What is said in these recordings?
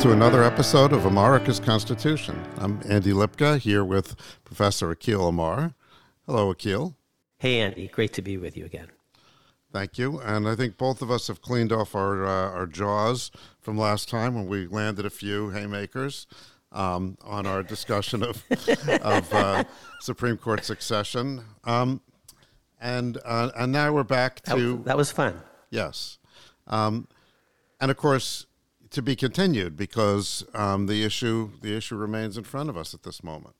to another episode of Amarica's Constitution. I'm Andy Lipka here with Professor Akhil Amar. Hello, Akhil. Hey, Andy. Great to be with you again. Thank you. And I think both of us have cleaned off our uh, our jaws from last time when we landed a few haymakers um, on our discussion of of uh, Supreme Court succession. Um, and uh, and now we're back to that, that was fun. Yes, um, and of course to be continued because um, the issue the issue remains in front of us at this moment.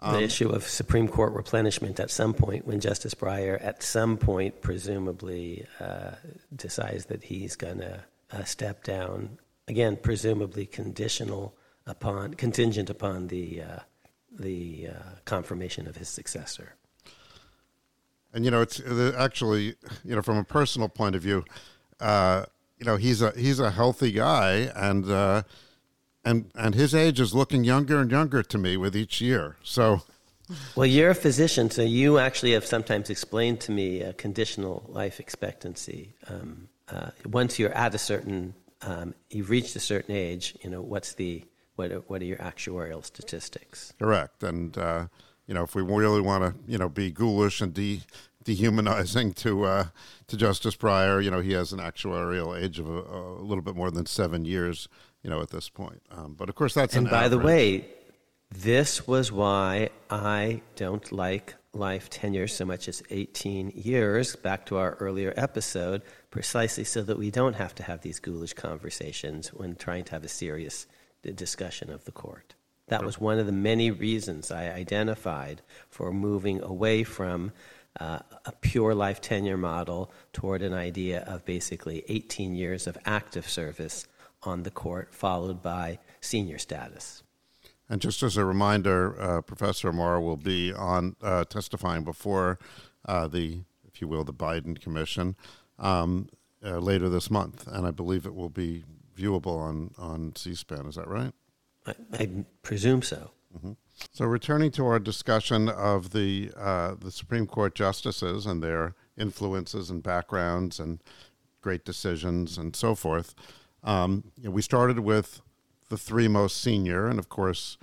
Um, the issue of Supreme Court replenishment at some point, when Justice Breyer, at some point, presumably uh, decides that he's going to uh, step down. Again, presumably conditional upon, contingent upon the uh, the uh, confirmation of his successor. And you know, it's actually, you know, from a personal point of view, uh, you know, he's a he's a healthy guy, and uh, and and his age is looking younger and younger to me with each year. So. Well, you're a physician, so you actually have sometimes explained to me a conditional life expectancy. Um, uh, once you're at a certain, um, you've reached a certain age, you know, what's the, what are, what are your actuarial statistics? Correct. And, uh, you know, if we really want to, you know, be ghoulish and de- dehumanizing to uh, to Justice Breyer, you know, he has an actuarial age of a, a little bit more than seven years you know, at this point. Um, but of course, that's and by average. the way, this was why I don't like life tenure so much as 18 years, back to our earlier episode, precisely so that we don't have to have these ghoulish conversations when trying to have a serious discussion of the court. That was one of the many reasons I identified for moving away from uh, a pure life tenure model toward an idea of basically 18 years of active service on the court, followed by senior status. And just as a reminder, uh, Professor Amar will be on uh, testifying before uh, the, if you will, the Biden Commission um, uh, later this month, and I believe it will be viewable on on C-SPAN. Is that right? I, I presume so. Mm-hmm. So, returning to our discussion of the uh, the Supreme Court justices and their influences and backgrounds and great decisions and so forth. Um, you know, we started with the three most senior, and of course,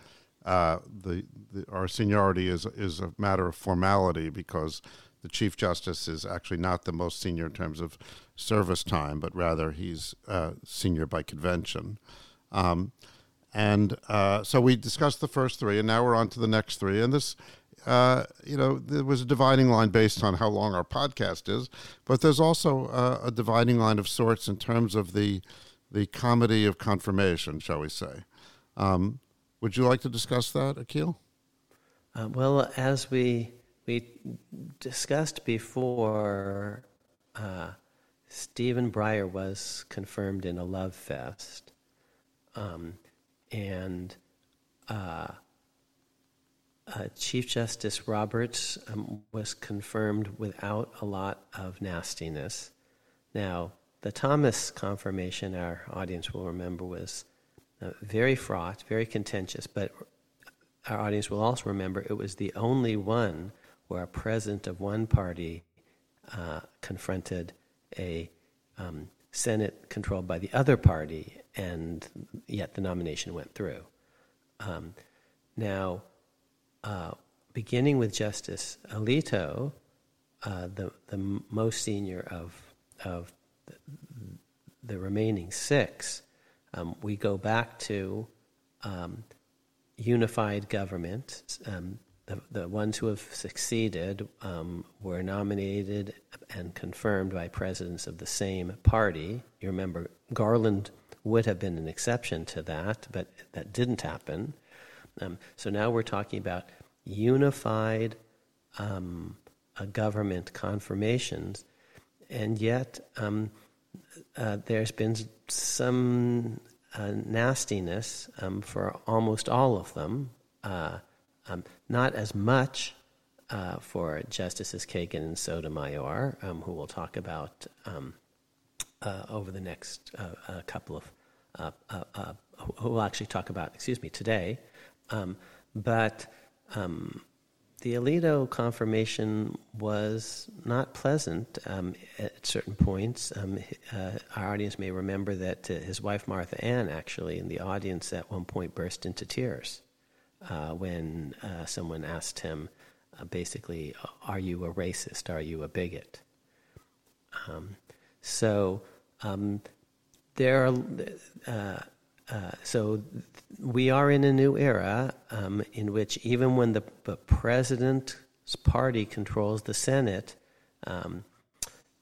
uh, the, the, our seniority is is a matter of formality because the chief justice is actually not the most senior in terms of service time, but rather he's uh, senior by convention. Um, and uh, so we discussed the first three, and now we're on to the next three. And this, uh, you know, there was a dividing line based on how long our podcast is, but there's also uh, a dividing line of sorts in terms of the the comedy of confirmation, shall we say. Um, would you like to discuss that, Akhil? Uh, well, as we we discussed before, uh, Stephen Breyer was confirmed in a love fest, um, and uh, uh Chief Justice Roberts um, was confirmed without a lot of nastiness. Now, the Thomas confirmation, our audience will remember, was uh, very fraught, very contentious, but our audience will also remember it was the only one where a president of one party uh, confronted a um, Senate controlled by the other party, and yet the nomination went through. Um, now, uh, beginning with Justice Alito, uh, the the most senior of of the remaining six, um, we go back to um, unified government. Um, the, the ones who have succeeded um, were nominated and confirmed by presidents of the same party. You remember, Garland would have been an exception to that, but that didn't happen. Um, so now we're talking about unified um, government confirmations, and yet uh, there's been some uh, nastiness um, for almost all of them. Uh, um, not as much uh, for Justices Kagan and Sotomayor, um, who we'll talk about um, uh, over the next uh, couple of, who we'll actually talk about, excuse me, today. Um, but um, the Alito confirmation was not pleasant um, at certain points. Um, uh, our audience may remember that uh, his wife Martha Ann, actually, in the audience at one point burst into tears uh, when uh, someone asked him, uh, basically, "Are you a racist? Are you a bigot?" Um, so um, there are. Uh, uh, so we are in a new era um, in which even when the, the, president's party controls the Senate, um,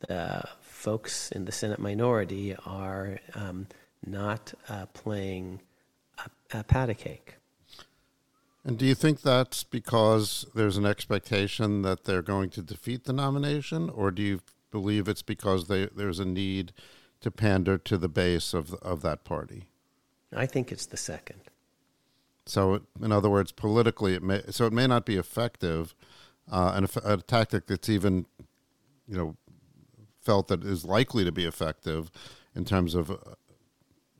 the folks in the Senate minority are um, not uh, playing a, a pat a cake. And do you think that's because there's an expectation that they're going to defeat the nomination, or do you believe it's because they, there's a need to pander to the base of of that party? I think it's the second. So, in other words, politically, it may so it may not be effective, uh, and a, a, tactic that's even, you know, felt that is likely to be effective in terms of, uh,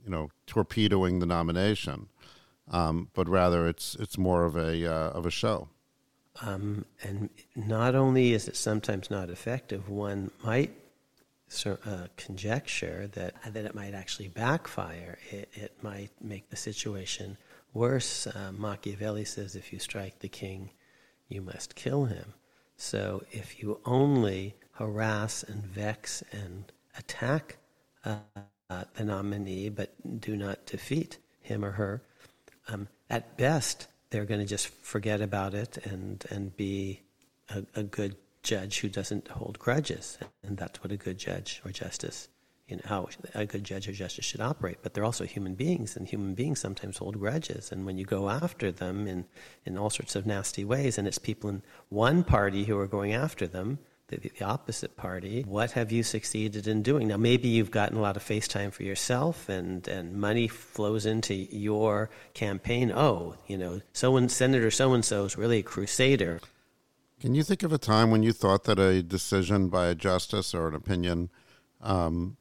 you know, torpedoing the nomination, um, but rather it's it's more of a uh, of a show. Um, and not only is it sometimes not effective, one might uh, conjecture that that it might actually backfire. It, it might make the situation worse. Uh, Machiavelli says, "If you strike the king, you must kill him." So if you only harass and vex and attack uh, the nominee, but do not defeat him or her, um, at best they're going to just forget about it and and be a, a good judge who doesn't hold grudges, and that's what a good judge or justice, you know, how a good judge or justice should operate. But they're also human beings, and human beings sometimes hold grudges. And when you go after them in in all sorts of nasty ways, and it's people in one party who are going after them, the, the opposite party, what have you succeeded in doing? Now, maybe you've gotten a lot of FaceTime for yourself, and and money flows into your campaign. Oh, you know, so and Senator so and so is really a crusader. Can you think of a time when you thought that a decision by a justice or an opinion, um,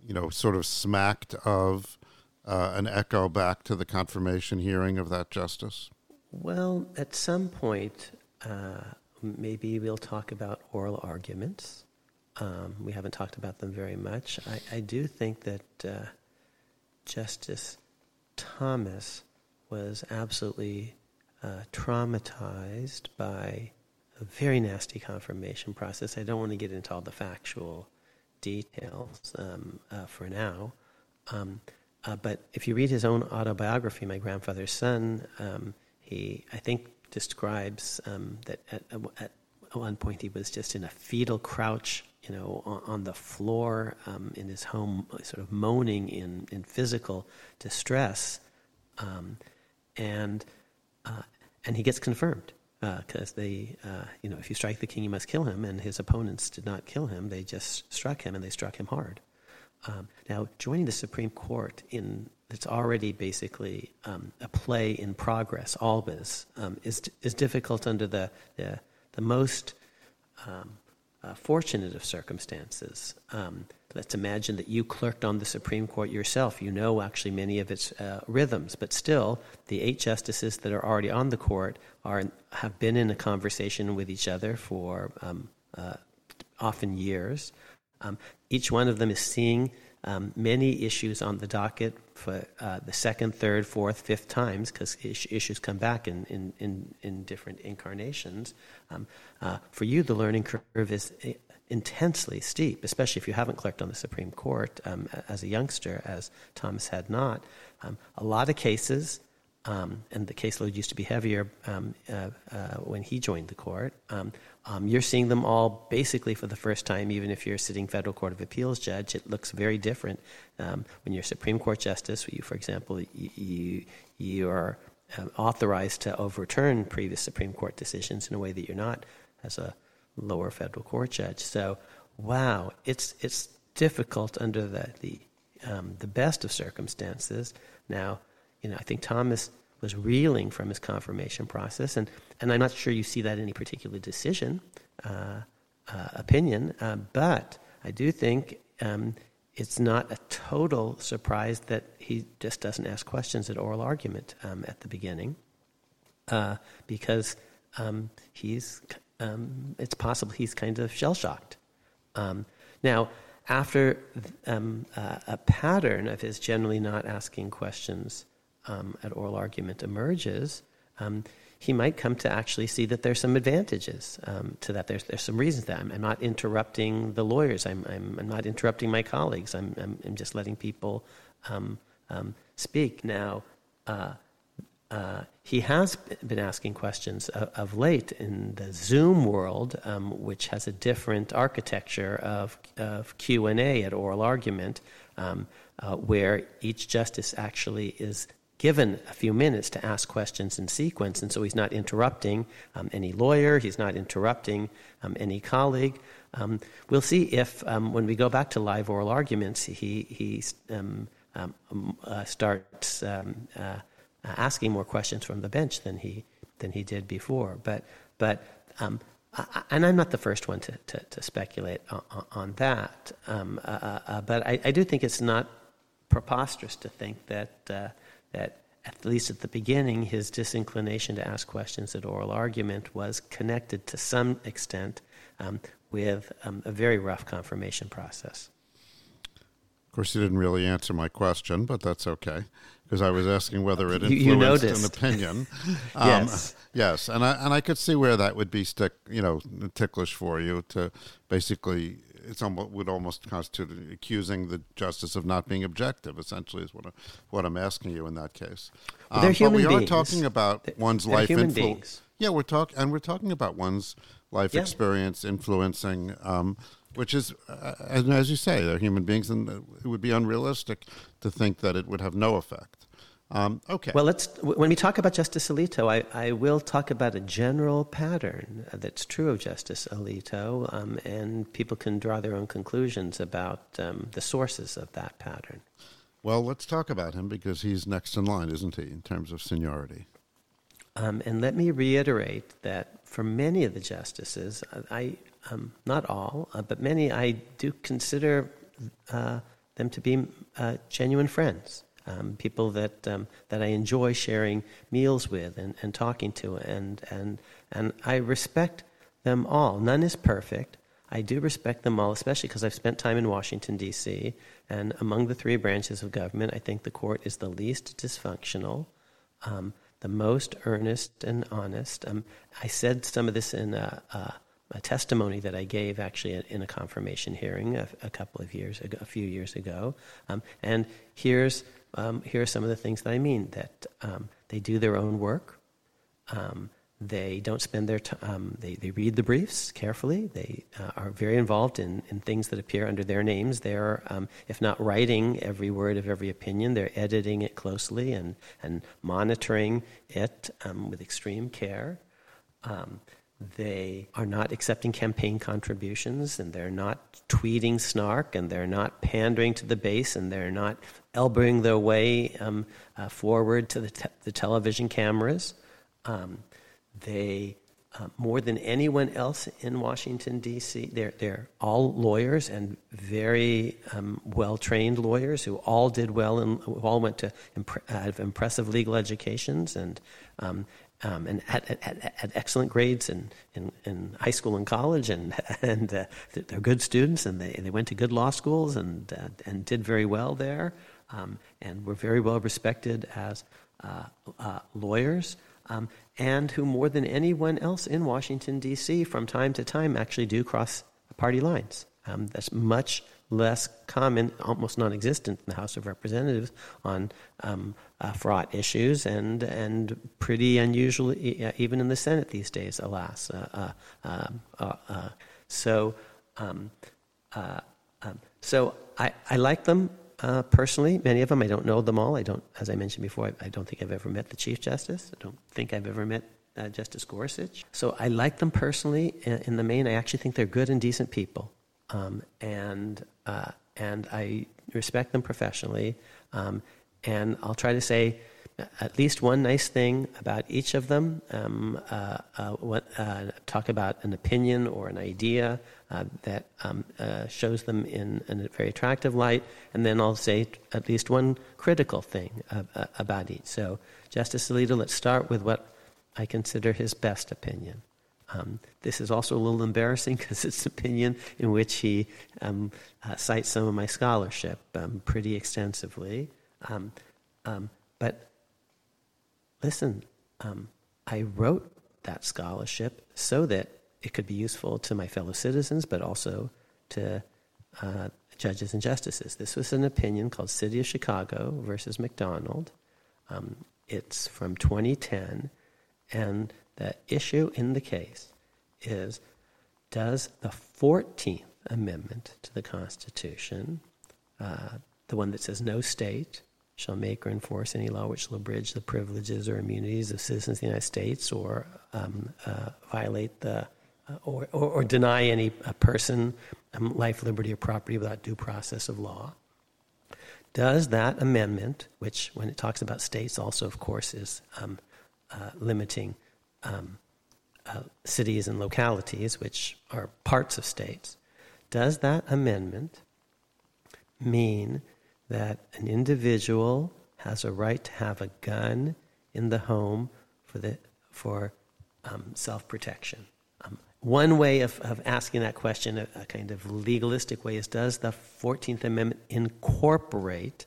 you know, sort of smacked of uh, an echo back to the confirmation hearing of that justice? Well, at some point, uh, maybe we'll talk about oral arguments. Um, we haven't talked about them very much. I, I do think that uh, Justice Thomas was absolutely uh, traumatized by a very nasty confirmation process. I don't want to get into all the factual details um, uh, for now. Um, uh, but if you read his own autobiography, My Grandfather's Son, um, he, I think, describes um, that at, at, one point he was just in a fetal crouch, you know, on, on the floor um, in his home, sort of moaning in, in physical distress. Um, and uh, and he gets confirmed because uh, they, uh, you know, if you strike the king, you must kill him. And his opponents did not kill him; they just struck him, and they struck him hard. Um, now, joining the Supreme Court in it's already basically um, a play in progress, always, um, is, is difficult under the, the, the most um, uh, fortunate of circumstances. Um, let's imagine that you clerked on the Supreme Court yourself. You know actually many of its uh, rhythms, but still, the eight justices that are already on the court are have been in a conversation with each other for um, uh, often years. Um, each one of them is seeing um, many issues on the docket for uh, the second, third, fourth, fifth times because issues come back in, in, in, in different incarnations. Um, uh, for you, the learning curve is uh, intensely steep, especially if you haven't clerked on the Supreme Court um, as a youngster, as Thomas had not. Um, a lot of cases, um, and the caseload used to be heavier um, uh, uh, when he joined the court. Um, um, you're seeing them all basically for the first time, even if you're a sitting federal court of appeals judge. It looks very different um, when you're Supreme Court justice. You, for example, you you, are um, authorized to overturn previous Supreme Court decisions in a way that you're not as a lower federal court judge. So, wow, it's it's difficult under the the the best of circumstances. Now, you know, I think Thomas was reeling from his confirmation process. And, and I'm not sure you see that in any particular decision, uh, uh, opinion, uh, but I do think um, it's not a total surprise that he just doesn't ask questions at oral argument um, at the beginning, uh, because um, he's um, it's possible he's kind of shell shocked. Um, now, after um, uh, a pattern of his generally not asking questions um, at oral argument emerges, um, he might come to actually see that there's some advantages um, to that. There's, there's some reasons that I'm, I'm not interrupting the lawyers, I'm, I'm, I'm, not interrupting my colleagues, I'm, I'm, I'm just letting people um, um, speak. Now, uh, uh, he has been asking questions of, of, late in the Zoom world, um, which has a different architecture of, of Q and A at oral argument, um, uh, where each justice actually is given a few minutes to ask questions in sequence, and so he's not interrupting um, any lawyer, he's not interrupting um, any colleague. Um, we'll see if, um, when we go back to live oral arguments, he he uh, starts. Uh, asking more questions from the bench than he than he did before. But but um, I, and I'm not the first one to, to, to speculate on, on that. Um, uh, uh, uh, but I, I, do think it's not preposterous to think that uh, that at least at the beginning, his disinclination to ask questions at oral argument was connected to some extent um, with um, a very rough confirmation process. Of course, you didn't really answer my question, but that's okay because I was asking whether it influenced an opinion. Um, yes, yes, and I and I could see where that would be stick, you know, ticklish for you to basically. It's almost would almost constitute accusing the justice of not being objective. Essentially, is what I, what I'm asking you in that case. Well, they're um, human but we beings. are talking about they're, one's they're life influence. Yeah, we're talking and we're talking about one's life yeah. experience influencing. Um, which is, uh, as, as you say, they're human beings, and it would be unrealistic to think that it would have no effect. Um, okay. Well, let's. When we talk about Justice Alito, I, I will talk about a general pattern that's true of Justice Alito, um, and people can draw their own conclusions about um, the sources of that pattern. Well, let's talk about him because he's next in line, isn't he, in terms of seniority? Um, and let me reiterate that for many of the justices, I, um, not all, uh, but many, I do consider uh, them to be uh, genuine friends, um, people that um, that I enjoy sharing meals with and, and talking to, and and and I respect them all. None is perfect. I do respect them all, especially because I've spent time in Washington D.C. and among the three branches of government, I think the court is the least dysfunctional. Um, the most earnest and honest. Um, I said some of this in a, a, a, testimony that I gave actually in a confirmation hearing a, a couple of years ago, a few years ago. Um, and here's um, here are some of the things that I mean that um, they do their own work. Um, they don't spend their time, um, they, they read the briefs carefully. They uh, are very involved in, in things that appear under their names. They're, um, if not writing every word of every opinion, they're editing it closely and, and monitoring it um, with extreme care. They are not accepting campaign contributions and they're not tweeting snark and they're not pandering to the base and they're not elbowing their way um, uh, forward to the, te- the television cameras. Um, they, uh, more than anyone else in Washington, D.C., they're, they're all lawyers and very um, well trained lawyers who all did well and all went to imp- have impressive legal educations and, um, um, and had, excellent grades in, in, in, high school and college, and, and uh, they're good students, and they, they went to good law schools and, uh, and did very well there, um, and were very well respected as uh, uh lawyers um, and who, more than anyone else in Washington, D.C., from time to time actually do cross party lines. Um, that's much less common, almost non existent in the House of Representatives on um, uh, fraught issues, and, and pretty unusual even in the Senate these days, alas. Uh, uh, um, uh, so, um, so I, I like them uh, personally. Many of them, I don't know them all. I don't, as I mentioned before, I, I don't think I've ever met the Chief Justice. I don't think I've ever met uh, Justice Gorsuch. So I like them personally. In, in, the main, I actually think they're good and decent people, um, and uh, and I respect them professionally. Um, and I'll try to say at least one nice thing about each of them. Um, uh, uh, what, uh, talk about an opinion or an idea uh, that um, uh, shows them in, in, a very attractive light, and then I'll say at least one critical thing about each. So, Justice Alito, let's start with what I consider his best opinion. Um, this is also a little embarrassing because it's an opinion in which he um, uh, cites some of my scholarship um, pretty extensively. Um, um, but listen, I wrote that scholarship so that it could be useful to my fellow citizens, but also to uh, judges and justices. This was an opinion called City of Chicago versus McDonald. it's from 2010, and the issue in the case is does the 14th Amendment to the Constitution, uh, the one that says no state shall make or enforce any law which shall abridge the privileges or immunities of citizens of the United States or um, uh, violate the or, or, or, deny any person um, life, liberty, or property without due process of law. Does that amendment, which when it talks about states, also of course is um, uh, limiting um, uh, cities and localities, which are parts of states, does that amendment mean that an individual has a right to have a gun in the home for, the, for um, self protection? One way of, of asking that question, a, a kind of legalistic way, is does the 14th Amendment incorporate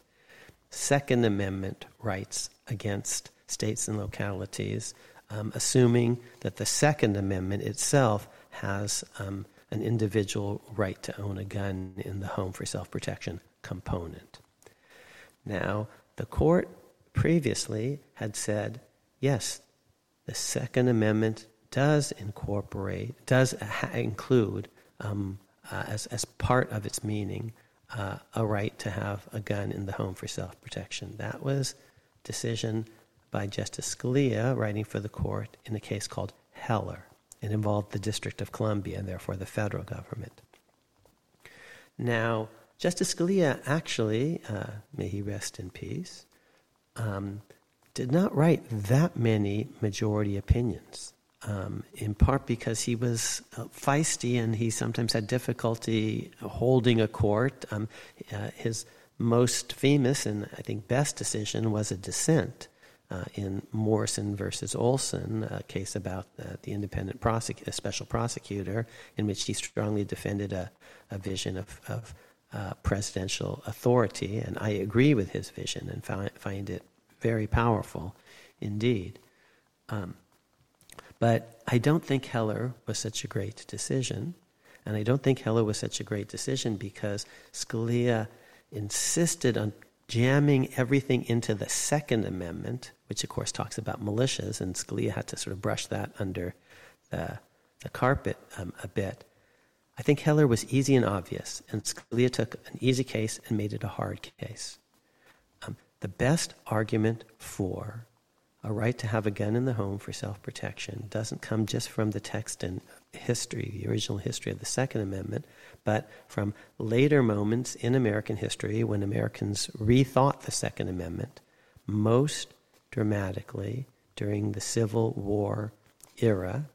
Second Amendment rights against states and localities um, assuming that the Second Amendment itself has um, an individual right to own a gun in the home for self protection component. Now, the court previously had said, yes, the Second Amendment does incorporate, does ha- include, um, uh, as, as part of its meaning, uh, a right to have a gun in the home for self protection. That was decision by Justice Scalia, writing for the court in a case called Heller. It involved the District of Columbia and therefore the federal government. Now, Justice Scalia actually, uh, may he rest in peace, um, did not write that many majority opinions. Um, in part because he was uh, feisty and he sometimes had difficulty holding a court. Um, uh, his most famous and I think best decision was a dissent uh, in Morrison versus Olson, a case about uh, the independent prosec- special prosecutor, in which he strongly defended a, a vision of, of uh, presidential authority. And I agree with his vision and find, find it very powerful indeed. Um, but I don't think Heller was such a great decision. And I don't think Heller was such a great decision because Scalia insisted on jamming everything into the Second Amendment, which of course talks about militias, and Scalia had to sort of brush that under the, the carpet um, a bit. I think Heller was easy and obvious, and Scalia took an easy case and made it a hard case. Um, the best argument for a right to have a gun in the home for self protection doesn't come just from the text and history, the original history of the Second Amendment, but from later moments in American history when Americans rethought the Second Amendment, most dramatically during the Civil War era,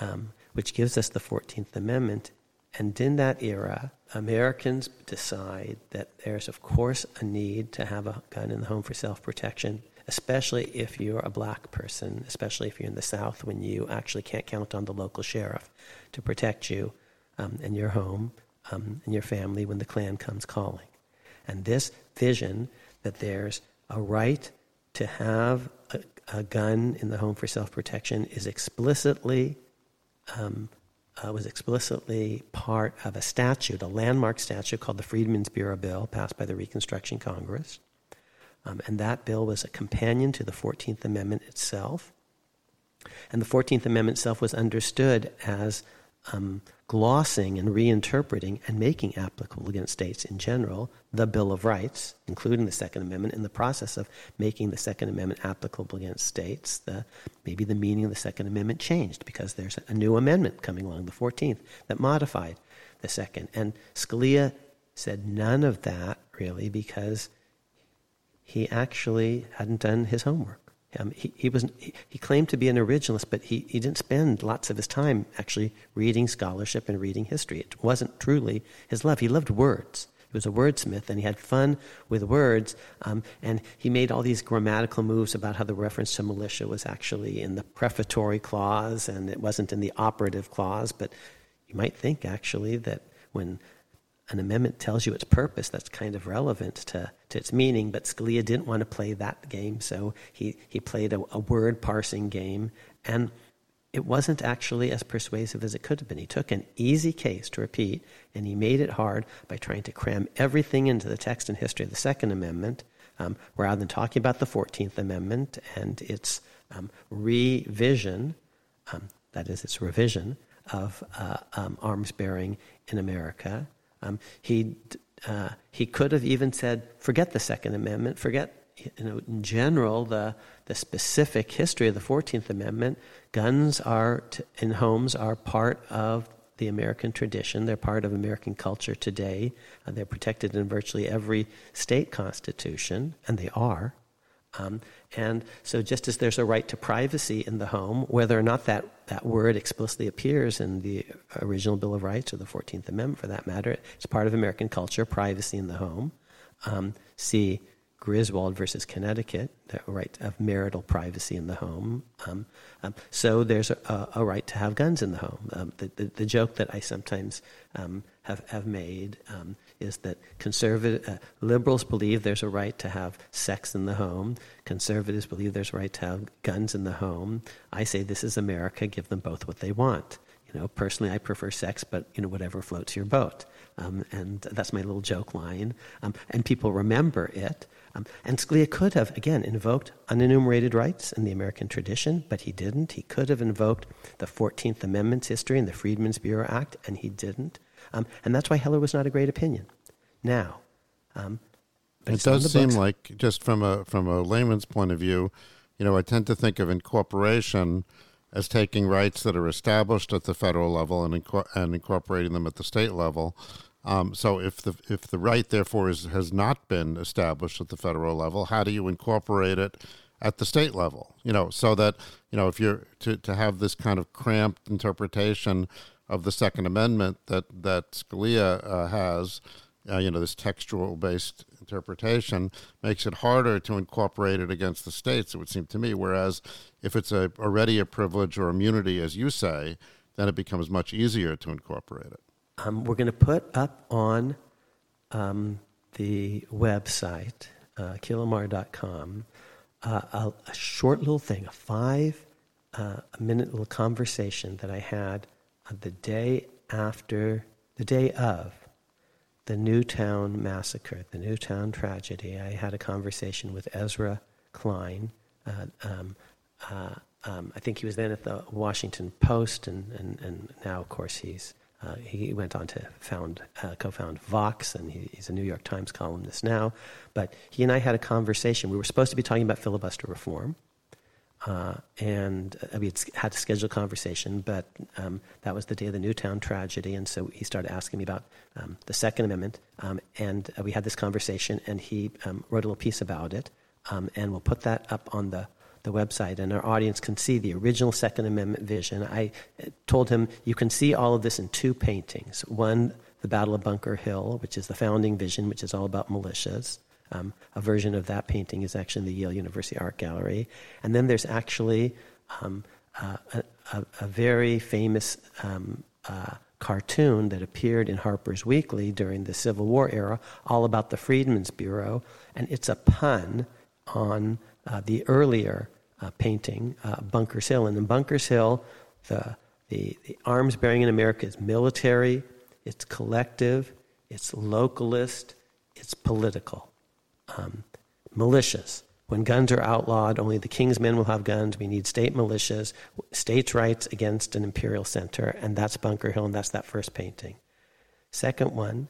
um, which gives us the 14th Amendment. And in that era, Americans decide that there's, of course, a need to have a gun in the home for self protection especially if you're a black person, especially if you're in the South when you actually can't count on the local sheriff to protect you um, and your home um, and your family when the Klan comes calling. And this vision that there's a right to have a, a gun in the home for self protection is explicitly. Um, uh, was explicitly part of a statute, a landmark statute called the Freedmen's Bureau Bill, passed by the Reconstruction Congress. Um, and that bill was a companion to the 14th Amendment itself. And the 14th Amendment itself was understood as um, glossing and reinterpreting and making applicable against states in general the Bill of Rights, including the Second Amendment, in the process of making the Second Amendment applicable against states. The, maybe the meaning of the Second Amendment changed because there's a new amendment coming along, the 14th, that modified the Second. And Scalia said none of that really because he actually hadn't done his homework. Um, he, he, was, he, he, claimed to be an originalist, but he, he didn't spend lots of his time actually reading scholarship and reading history. It wasn't truly his love. He loved words. It was a wordsmith, and he had fun with words. Um, and he made all these grammatical moves about how the reference to militia was actually in the prefatory clause and it wasn't in the operative clause. But you might think actually that when an amendment tells you its purpose, that's kind of relevant to, to its meaning. But Scalia didn't want to play that game, so he, he played a, a word parsing game. And it wasn't actually as persuasive as it could have been. He took an easy case to repeat and he made it hard by trying to cram everything into the text and history of the Second Amendment um, rather than talking about the 14th Amendment and its um, revision, um, that is, its revision of uh, um, arms bearing in America. Um, he, uh, he could have even said, forget the Second Amendment, forget you know, in general, the, the specific history of the 14th Amendment, guns are to, in homes are part of the American tradition. They're part of American culture today. Uh, they're protected in virtually every state constitution, and they are. Um, and so, just as there's a right to privacy in the home, whether or not that, that word explicitly appears in the original Bill of Rights or the 14th Amendment for that matter, it's part of American culture, privacy in the home. Um, see Griswold versus Connecticut, the right of marital privacy in the home. Um, um, so there's a, a, right to have guns in the home. Um, the, the, the, joke that I sometimes um, have, have made is that conservative uh, liberals believe there's a right to have sex in the home. Conservatives believe there's a right to have guns in the home. I say this is America. Give them both what they want. You know, personally, I prefer sex, but you know, whatever floats your boat. Um, and that's my little joke line. Um, and people remember it. Um, and Scalia could have, again, invoked unenumerated rights in the American tradition, but he didn't. He could have invoked the 14th Amendment's history and the Freedmen's Bureau Act, and he didn't. Um, and that's why Heller was not a great opinion. Now, um, it does seem books. like, just from a from a layman's point of view, you know, I tend to think of incorporation as taking rights that are established at the federal level and, inco- and incorporating them at the state level. Um, so if the if the right therefore is, has not been established at the federal level, how do you incorporate it at the state level? You know, so that you know if you're to, to have this kind of cramped interpretation of the Second Amendment that that Scalia uh, has, uh, you know, this textual based interpretation makes it harder to incorporate it against the states. It would seem to me. Whereas if it's a, already a privilege or immunity, as you say, then it becomes much easier to incorporate it um, we're going to put up on um, the website, uh, killamar.com, uh, a, a, short little thing, a five uh, minute little conversation that I had the day after, the day of the Newtown massacre, the Newtown tragedy. I had a conversation with Ezra Klein. Uh, um, uh, um, I think he was then at the Washington Post, and, and, and now, of course, he's uh, he went on to found, uh, co-found Vox, and he, he's a New York Times columnist now. But he and I had a conversation. We were supposed to be talking about filibuster reform, uh, and uh, we had schedule a conversation, but um, that was the day of the Newtown tragedy, and so he started asking me about um, the Second Amendment, um, and uh, we had this conversation, and he um, wrote a little piece about it, um, and we'll put that up on the the website, and our audience can see the original Second Amendment vision. I told him you can see all of this in two paintings. One, the Battle of Bunker Hill, which is the founding vision, which is all about militias. Um, a version of that painting is actually in the Yale University Art Gallery. And then there's actually um, uh, a, a, very famous um, uh, cartoon that appeared in Harper's Weekly during the Civil War era, all about the Freedmen's Bureau. And it's a pun on uh, the earlier uh, painting, uh, Bunkers Hill. And in Bunkers Hill, the, the, the arms bearing in America is military, it's collective, it's localist, it's political. Um, militias. When guns are outlawed, only the king's men will have guns. We need state militias, states' rights against an imperial center, and that's Bunker Hill, and that's that first painting. Second one,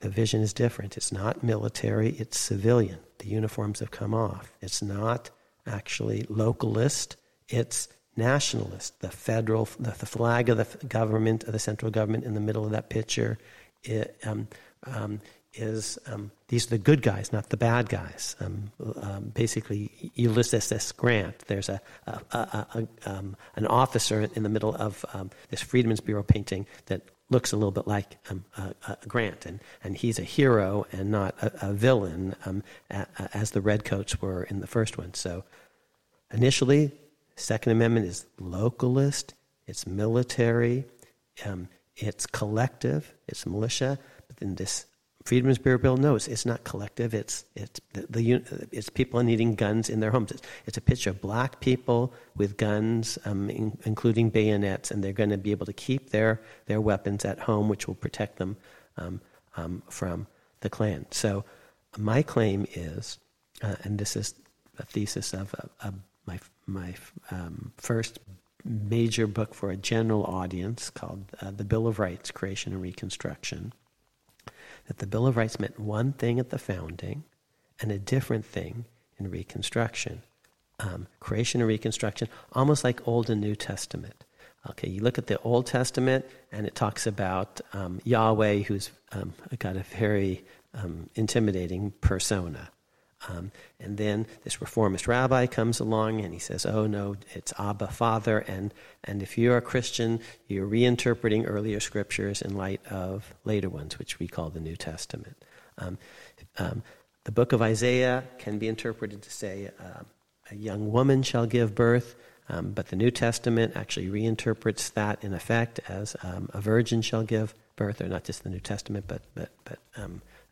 the vision is different. It's not military, it's civilian. The uniforms have come off. It's not actually localist, it's nationalist. The federal, the, the flag of the government, of the central government in the middle of that picture it, um, um, is um, these are the good guys, not the bad guys. Um, um, basically, Ulysses S. Grant. There's a, a, a, a um, an officer in the middle of this Freedmen's Bureau painting that looks a little bit like um, Grant, and, and he's a hero and not a, villain, um, as the redcoats were in the first one. So initially, Second Amendment is localist, it's military, um, it's collective, it's militia. But then this Freedmen's Bureau Bill knows it's not collective. It's it's the, the it's people needing guns in their homes. It's, it's a picture of black people with guns, um, in, including bayonets, and they're going to be able to keep their their weapons at home, which will protect them um, um, from the Klan. So, my claim is, uh, and this is a thesis of uh, my my um, first major book for a general audience called uh, The Bill of Rights: Creation and Reconstruction that the Bill of Rights meant one thing at the founding and a different thing in Reconstruction. Um, creation and Reconstruction, almost like Old and New Testament. Okay, you look at the Old Testament and it talks about um, Yahweh, who's um, got a very um, intimidating persona. Um, and then this reformist rabbi comes along and he says, Oh, no, it's Abba, Father. And, and if you're a Christian, you're reinterpreting earlier scriptures in light of later ones, which we call the New Testament. Um, um, the book of Isaiah can be interpreted to say, uh, A young woman shall give birth. Um, but the New Testament actually reinterprets that in effect as um, a virgin shall give birth, or not just the New Testament, but, but, but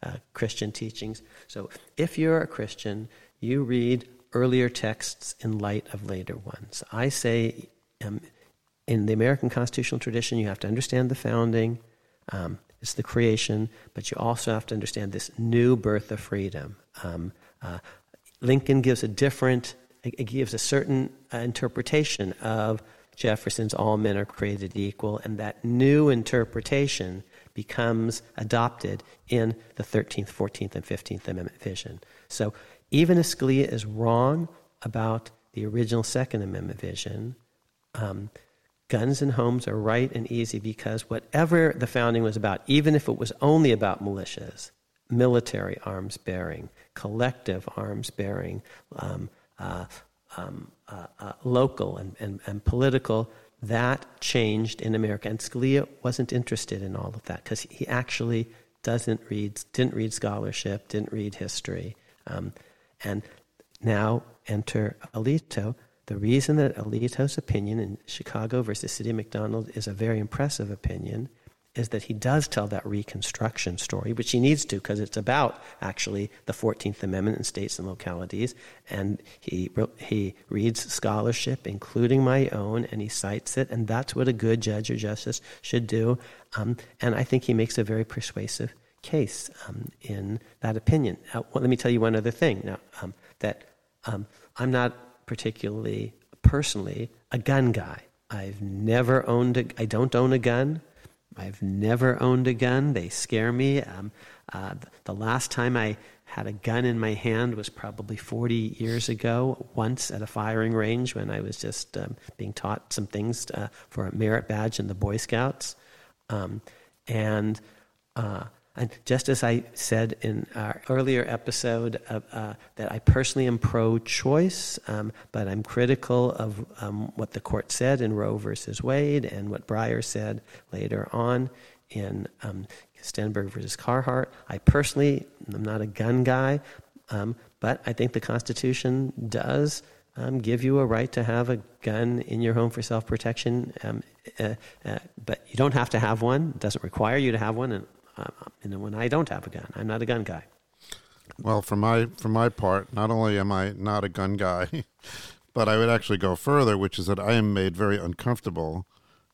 uh, Christian teachings. So if you're a Christian, you read earlier texts in light of later ones. I say um, in the American constitutional tradition, you have to understand the founding, um, it's the creation, but you also have to understand this new birth of freedom. Um, uh, Lincoln gives a different, it gives a certain uh, interpretation of Jefferson's all men are created equal, and that new interpretation becomes adopted in the 13th, 14th, and 15th Amendment vision. So even if Scalia is wrong about the original Second Amendment vision, um, guns and homes are right and easy because whatever the founding was about, even if it was only about militias, military arms bearing, collective arms bearing, um, uh, um, uh, uh, local and, and, and political, that changed in America. And Scalia wasn't interested in all of that because he actually doesn't read, didn't read scholarship, didn't read history. Um, and now enter Alito. The reason that Alito's opinion in Chicago versus City of McDonald is a very impressive opinion is that he does tell that reconstruction story, which he needs to because it's about actually the 14th Amendment in states and localities. And he, he reads scholarship, including my own, and he cites it. And that's what a good judge or justice should do. Um, and I think he makes a very persuasive case um, in that opinion. Now, well, let me tell you one other thing now um, that um, I'm not particularly personally a gun guy. I've never owned a, I don't own a gun. I've never owned a gun. They scare me. Um, uh, the last time I had a gun in my hand was probably 40 years ago, once at a firing range when I was just um, being taught some things uh, for a merit badge in the Boy Scouts. Um, and uh, and just as I said in our earlier episode, uh, that I personally am pro choice, um, but I'm critical of um, what the court said in Roe versus Wade and what Breyer said later on in um, Stenberg versus Carhart. I personally am not a gun guy, um, but I think the Constitution does um, give you a right to have a gun in your home for self protection. Um, uh, uh, but you don't have to have one. It doesn't require you to have one. And uh, and when I don't have a gun, I'm not a gun guy. Well, for my for my part, not only am I not a gun guy, but I would actually go further, which is that I am made very uncomfortable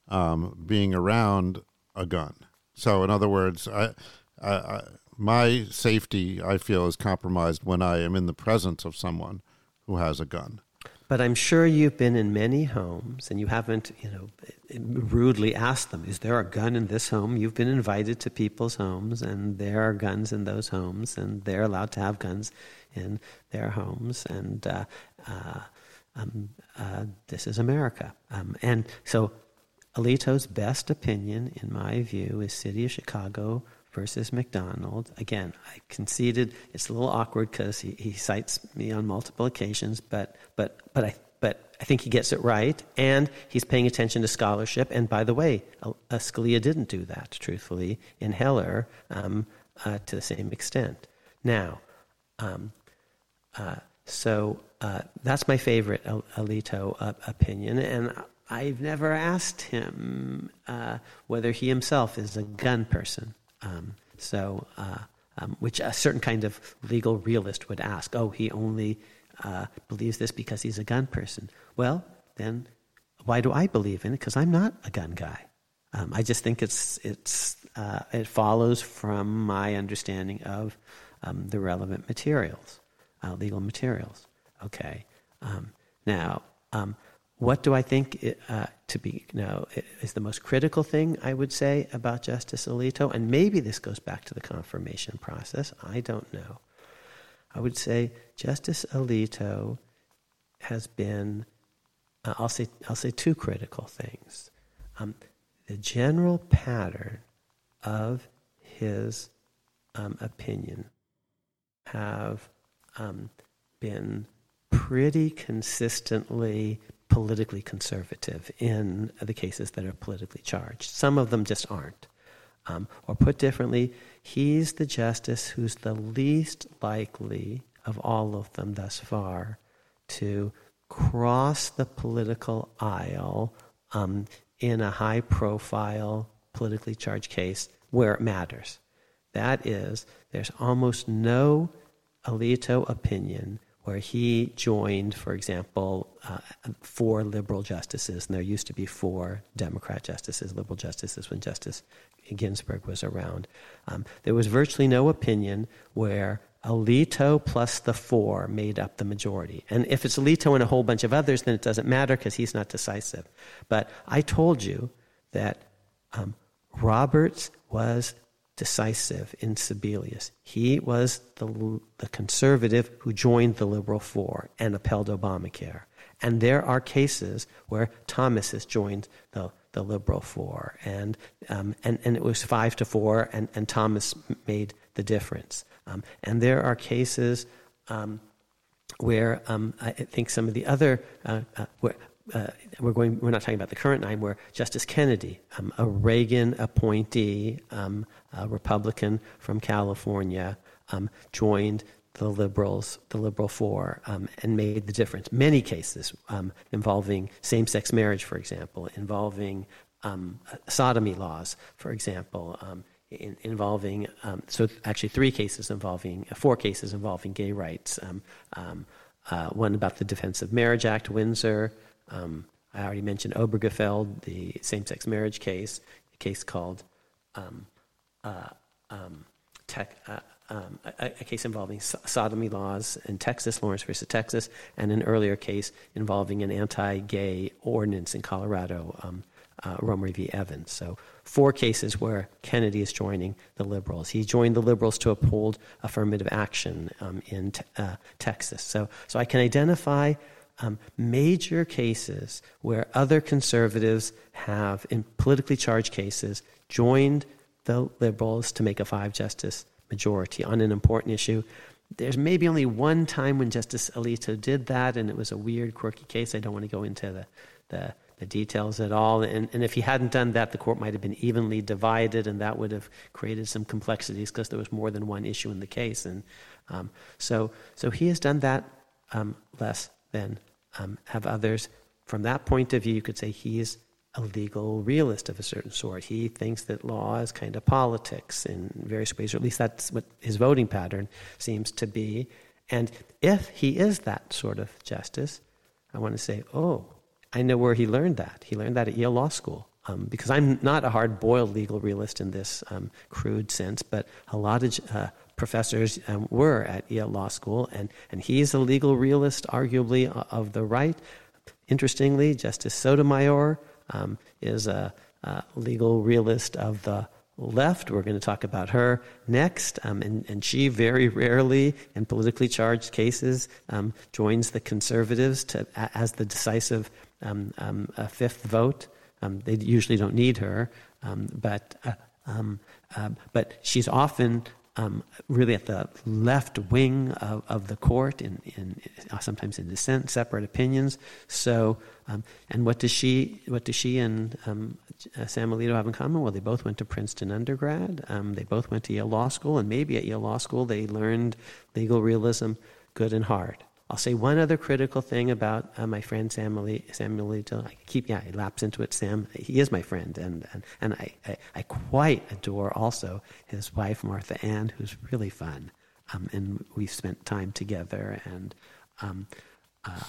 um, being around a gun. So, in other words, I, I, I, my safety I feel is compromised when I am in the presence of someone who has a gun. But I'm sure you've been in many homes and you haven't, you know, rudely asked them, is there a gun in this home? You've been invited to people's homes and there are guns in those homes and they're allowed to have guns in their homes. And uh, uh, um, uh, this is America. Um, and so Alito's best opinion, in my view, is City of Chicago versus McDonald. Again, I conceded it's a little awkward because he, he cites me on multiple occasions, but but but I but I think he gets it right, and he's paying attention to scholarship. And by the way, Scalia didn't do that, truthfully, in Heller um, uh, to the same extent. Now, um, uh, so uh, that's my favorite Alito uh, opinion, and I've never asked him uh, whether he himself is a gun person. Um, so, um, which a certain kind of legal realist would ask. Oh, he only uh, believes this because he's a gun person. Well, then why do I believe in it? Because I'm not a gun guy. Um, I just think it's it's uh, it follows from my understanding of um, the relevant materials, uh, legal materials. Okay. Um, now, um, what do I think uh, to be you know, is the most critical thing I would say about Justice Alito? And maybe this goes back to the confirmation process. I don't know. I would say Justice Alito has been, uh, I'll, say, I'll say two critical things. Um, the general pattern of his um, opinion have um, been pretty consistently politically conservative in the cases that are politically charged. Some of them just aren't. Um, or put differently, he's the justice who's the least likely of all of them thus far to cross the political aisle um, in a high profile, politically charged case where it matters. That is, there's almost no Alito opinion where he joined, for example, uh, four liberal justices, and there used to be four Democrat justices, liberal justices, when Justice Ginsburg was around. Um, there was virtually no opinion where Alito plus the four made up the majority. And if it's Alito and a whole bunch of others, then it doesn't matter because he's not decisive. But I told you that um, Roberts was decisive in Sebelius. He was the, the conservative who joined the liberal four and upheld Obamacare. And there are cases where Thomas has joined the, the liberal four, and, um, and, and it was five to four, and, and Thomas made the difference. Um, and there are cases um, where um, I think some of the other, uh, uh, where, uh, we're going. We're not talking about the current nine. Where Justice Kennedy, um, a Reagan appointee, um, a Republican from California, um, joined the liberals, the liberal four, um, and made the difference. Many cases um, involving same-sex marriage, for example, involving um, sodomy laws, for example, in, involving so actually three cases involving uh, four cases involving gay rights. Uh, one about the Defense of Marriage Act, Windsor. Um, I already mentioned Obergefell, the same-sex marriage case, a case called um, uh, um, tech, uh, a, a, case involving so- sodomy laws in Texas, Lawrence versus Texas, and an earlier case involving an anti-gay ordinance in Colorado, uh, Romer v. Evans. So four cases where Kennedy is joining the liberals. He joined the liberals to uphold affirmative action um, in te- uh, Texas. So, so I can identify um, major cases where other conservatives have, in politically charged cases, joined the liberals to make a five justice majority on an important issue. There's maybe only one time when Justice Alito did that, and it was a weird, quirky case. I don't want to go into the, the the details at all. And, and if he hadn't done that, the court might have been evenly divided, and that would have created some complexities because there was more than one issue in the case. And um, so, so he has done that um, less than um, have others. From that point of view, you could say he is a legal realist of a certain sort. He thinks that law is kind of politics in various ways, or at least that's what his voting pattern seems to be. And if he is that sort of justice, I want to say, oh, I know where he learned that. He learned that at Yale Law School. Um, because I'm not a hard boiled legal realist in this um, crude sense, but a lot of uh, professors um, were at Yale Law School, and, and he's a legal realist, arguably, of the right. Interestingly, Justice Sotomayor um, is a, a, legal realist of the left. We're going to talk about her next. Um, and, and, she very rarely, in politically charged cases, um, joins the conservatives to, as the decisive um, um, fifth vote. Um, they usually don't need her, um, but uh, uh, but she's often um, really at the left wing of, of the court, in, in uh, sometimes in dissent, separate opinions. So, um, and what does she, what does she and um, uh, Sam Alito have in common? Well, they both went to Princeton undergrad. Um, they both went to Yale Law School, and maybe at Yale Law School they learned legal realism good and hard. I'll say one other critical thing about uh, my friend Sam Alito. I keep, yeah, he laps into it. Sam, he is my friend, and and, and I, I, I quite adore also his wife Martha Ann, who's really fun, um, and we've spent time together. And um, uh,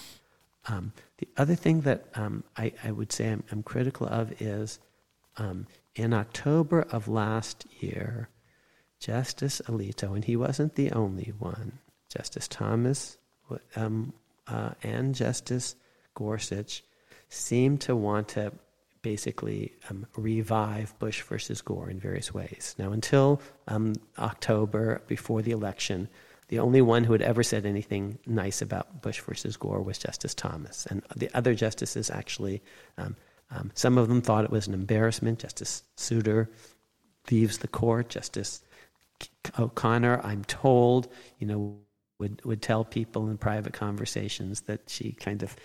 um, the other thing that um, I, I would say I'm, I'm critical of is um, in October of last year, Justice Alito, and he wasn't the only one. Justice Thomas um, uh, and Justice Gorsuch seem to want to basically um, revive Bush versus Gore in various ways. Now, until um, October, before the election, the only one who had ever said anything nice about Bush versus Gore was Justice Thomas. And the other justices actually, um, um some of them thought it was an embarrassment. Justice Souter leaves the court. Justice O'Connor, I'm told, you know, would, would tell people in private conversations that she kind of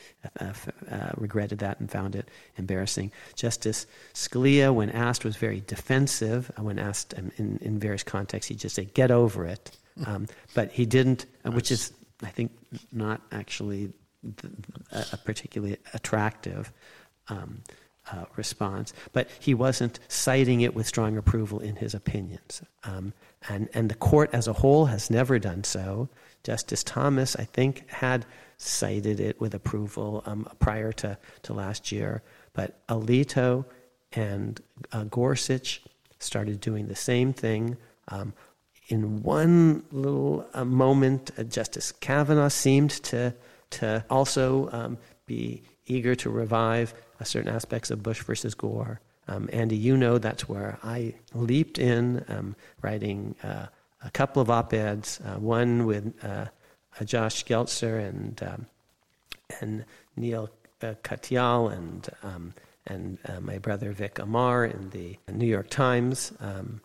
uh, uh, regretted that and found it embarrassing. Justice Scalia, when asked, was very defensive. Uh, when asked um, in, in various contexts, he'd just say, get over it. Um, but he didn't, uh, which is, I think, not actually a, a particularly attractive um, uh, response. But he wasn't citing it with strong approval in his opinions. Um, and, and the court as a whole has never done so. Justice Thomas, I think, had cited it with approval um, prior to, to last year, but Alito and uh, Gorsuch started doing the same thing. Um, in one little uh, moment, uh, Justice Kavanaugh seemed to, to also um, be eager to revive uh, certain aspects of Bush versus Gore. Um, Andy, you know that's where I leaped in, um, writing uh, a couple of op-eds, uh, one with uh, uh, Josh Geltzer and um, and Neil uh, Katyal and um, and my brother Vic Amar in the New York Times. Um,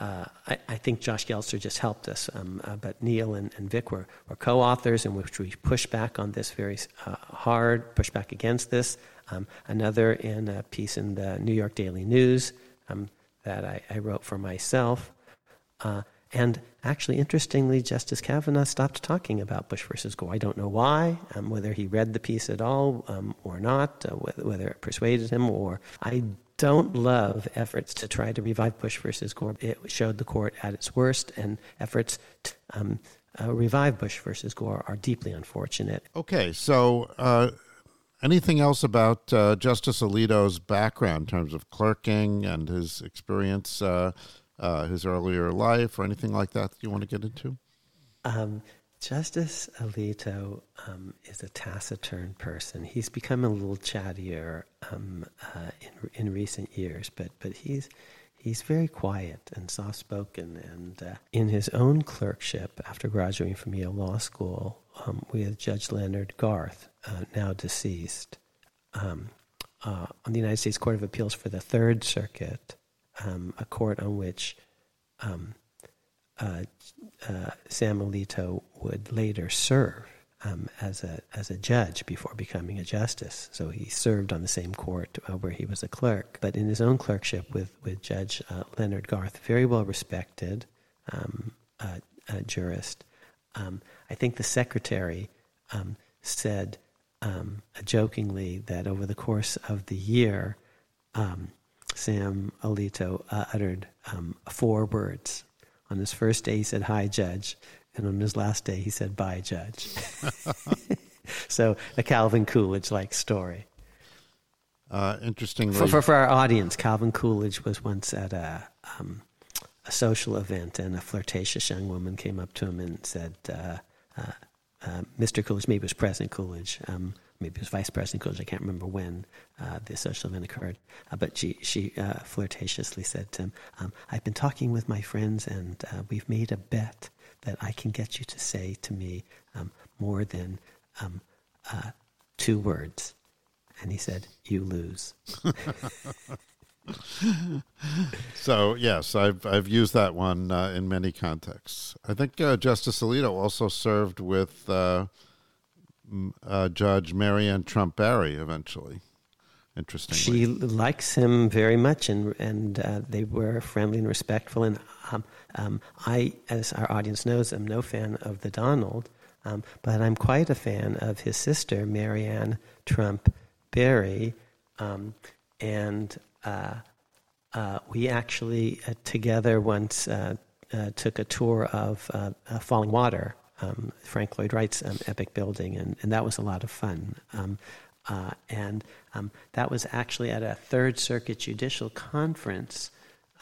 uh, I, I, think Josh Geltzer just helped us, um, uh, but Neil and, and, Vic were, were co-authors in which we pushed back on this very uh, hard, pushed back against this. Um, another in a piece in the New York Daily News um, that I, I, wrote for myself. Uh, and actually, interestingly, Justice Kavanaugh stopped talking about Bush versus Gore. I don't know why, um, whether he read the piece at all um, or not, uh, whether it persuaded him or. I don't love efforts to try to revive Bush versus Gore. It showed the court at its worst, and efforts to um, uh, revive Bush versus Gore are deeply unfortunate. Okay, so. Uh, anything else about uh, Justice Alito's background in terms of clerking and his experience uh, his earlier life or anything like that, that you want to get into? Um, Justice Alito um, is a taciturn person. He's become a little chattier um, uh, in, in recent years, but, but he's, he's very quiet and soft spoken. And uh, in his own clerkship after graduating from Yale Law School um, with Judge Leonard Garth, uh, now deceased, um, uh, on the United States Court of Appeals for the Third Circuit, um, a court on which um, uh, uh, Sam Alito would later serve um, as a as a judge before becoming a justice. So he served on the same court uh, where he was a clerk, but in his own clerkship with with Judge uh, Leonard Garth, very well respected um, uh, jurist. Um, I think the secretary um, said jokingly that over the course of the year. Sam Alito uh, uttered um, four words. On his first day, he said, Hi, Judge. And on his last day, he said, Bye, Judge. so a Calvin Coolidge like story. Uh, interestingly. For, for, for, our audience, Calvin Coolidge was once at a, um, a social event, and a flirtatious young woman came up to him and said, uh, uh, uh Mr. Coolidge, maybe it was President Coolidge. Um, maybe it was Vice President Coolidge, I can't remember when uh, the social event occurred. Uh, but she, she uh, flirtatiously said to him, um, I've been talking with my friends and uh, we've made a bet that I can get you to say to me um, more than um, uh, two words. And he said, You lose. so yes, I've I've used that one uh, in many contexts. I think uh, Justice Alito also served with uh, uh Judge Maryanne Trump Barry eventually. Interesting. she likes him very much, and and uh, they were friendly and respectful. And um, um, I, as our audience knows, am no fan of the Donald, um, but I'm quite a fan of his sister Maryanne Trump Barry, um, and uh, uh, we actually uh, together once uh, took a tour of Fallingwater, um, Frank Lloyd Wright's um, epic building, and, and that was a lot of fun. Um, and um, that was actually at a Third Circuit Judicial Conference.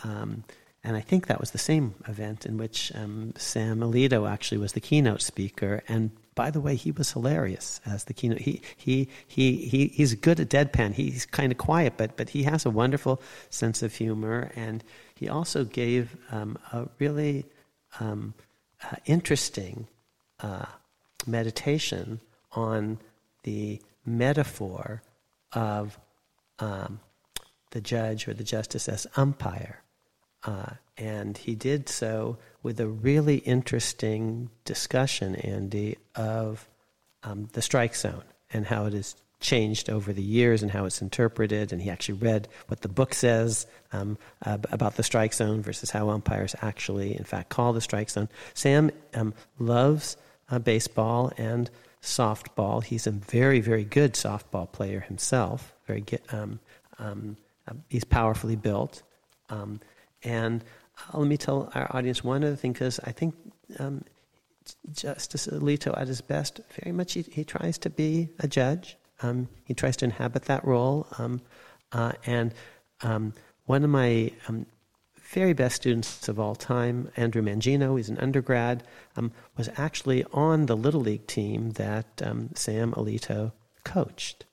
Um, and I think that was the same event in which um, Sam Alito actually was the keynote speaker. And by the way, he was hilarious as the keynote. He he he, he he's good at deadpan. He's kind of quiet, but but he has a wonderful sense of humor, and he also gave a really uh, interesting uh, meditation on the metaphor of um, the judge or the justice as umpire. Uh, and he did so with a really interesting discussion, Andy, of um, the strike zone and how it has changed over the years and how it's interpreted. And he actually read what the book says um, about the strike zone versus how umpires actually, in fact, call the strike zone. Sam um, loves uh, baseball and softball. He's a very, very good softball player himself. Very, um, um, uh, he's powerfully built. Um, and uh, let me tell our audience one other thing, because I think um, Justice Alito, at his best, very much he, he tries to be a judge. Um, he tries to inhabit that role. Um, uh, and one of my very best students of all time, Andrew Mangino, he's an undergrad, um, was actually on the Little League team that Sam Alito coached.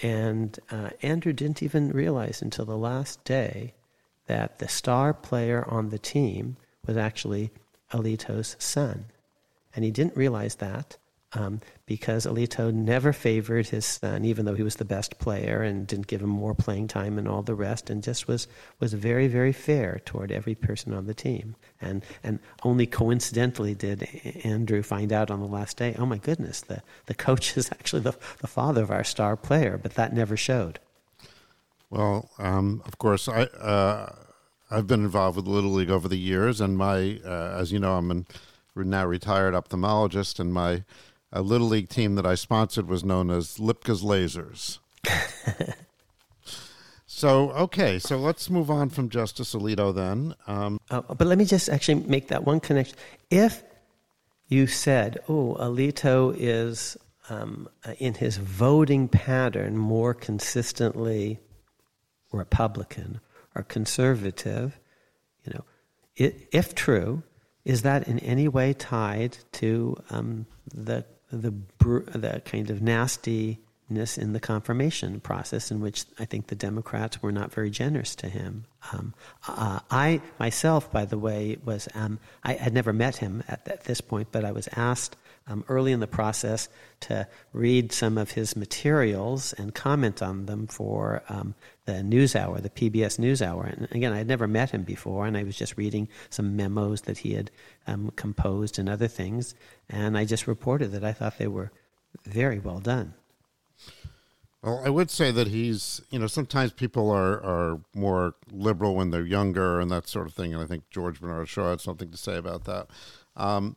and uh, Andrew didn't even realize until the last day that the star player on the team was actually Alito's son. And he didn't realize that um, because Alito never favored his son, even though he was the best player and didn't give him more playing time and all the rest, and just was, was very, very fair toward every person on the team. And, and only coincidentally did Andrew find out on the last day, oh my goodness, the, the coach is actually the, the father of our star player, but that never showed. Well, um, of course, I uh, I've been involved with the Little League over the years, and my, uh, as you know, I'm a now retired ophthalmologist, and my uh, Little League team that I sponsored was known as Lipka's Lasers. so okay, so let's move on from Justice Alito then. Um, uh, but let me just actually make that one connection. If you said, "Oh, Alito is." Um, in his voting pattern, more consistently Republican or conservative, you know, it, if true, is that in any way tied to um, the the the kind of nastiness in the confirmation process, in which I think the Democrats were not very generous to him? Um, uh, I myself, by the way, was um, I had never met him at, at this point, but I was asked um, early in the process to read some of his materials and comment on them for um, the NewsHour, the PBS NewsHour. And again, I had never met him before, and I was just reading some memos that he had um, composed and other things. And I just reported that I thought they were very well done. Well, I would say that he's, you know, sometimes people are, are more liberal when they're younger and that sort of thing. And I think George Bernard Shaw had something to say about that. Um,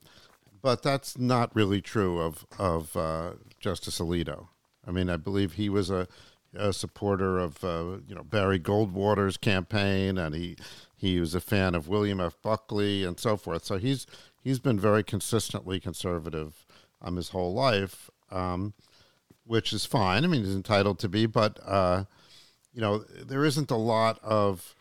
but that's not really true of of uh, Justice Alito. I mean, I believe he was a, a supporter of uh, you know Barry Goldwater's campaign, and he he was a fan of William F. Buckley and so forth. So he's he's been very consistently conservative um, his whole life, um, which is fine. I mean, he's entitled to be, but uh, you know, there isn't a lot of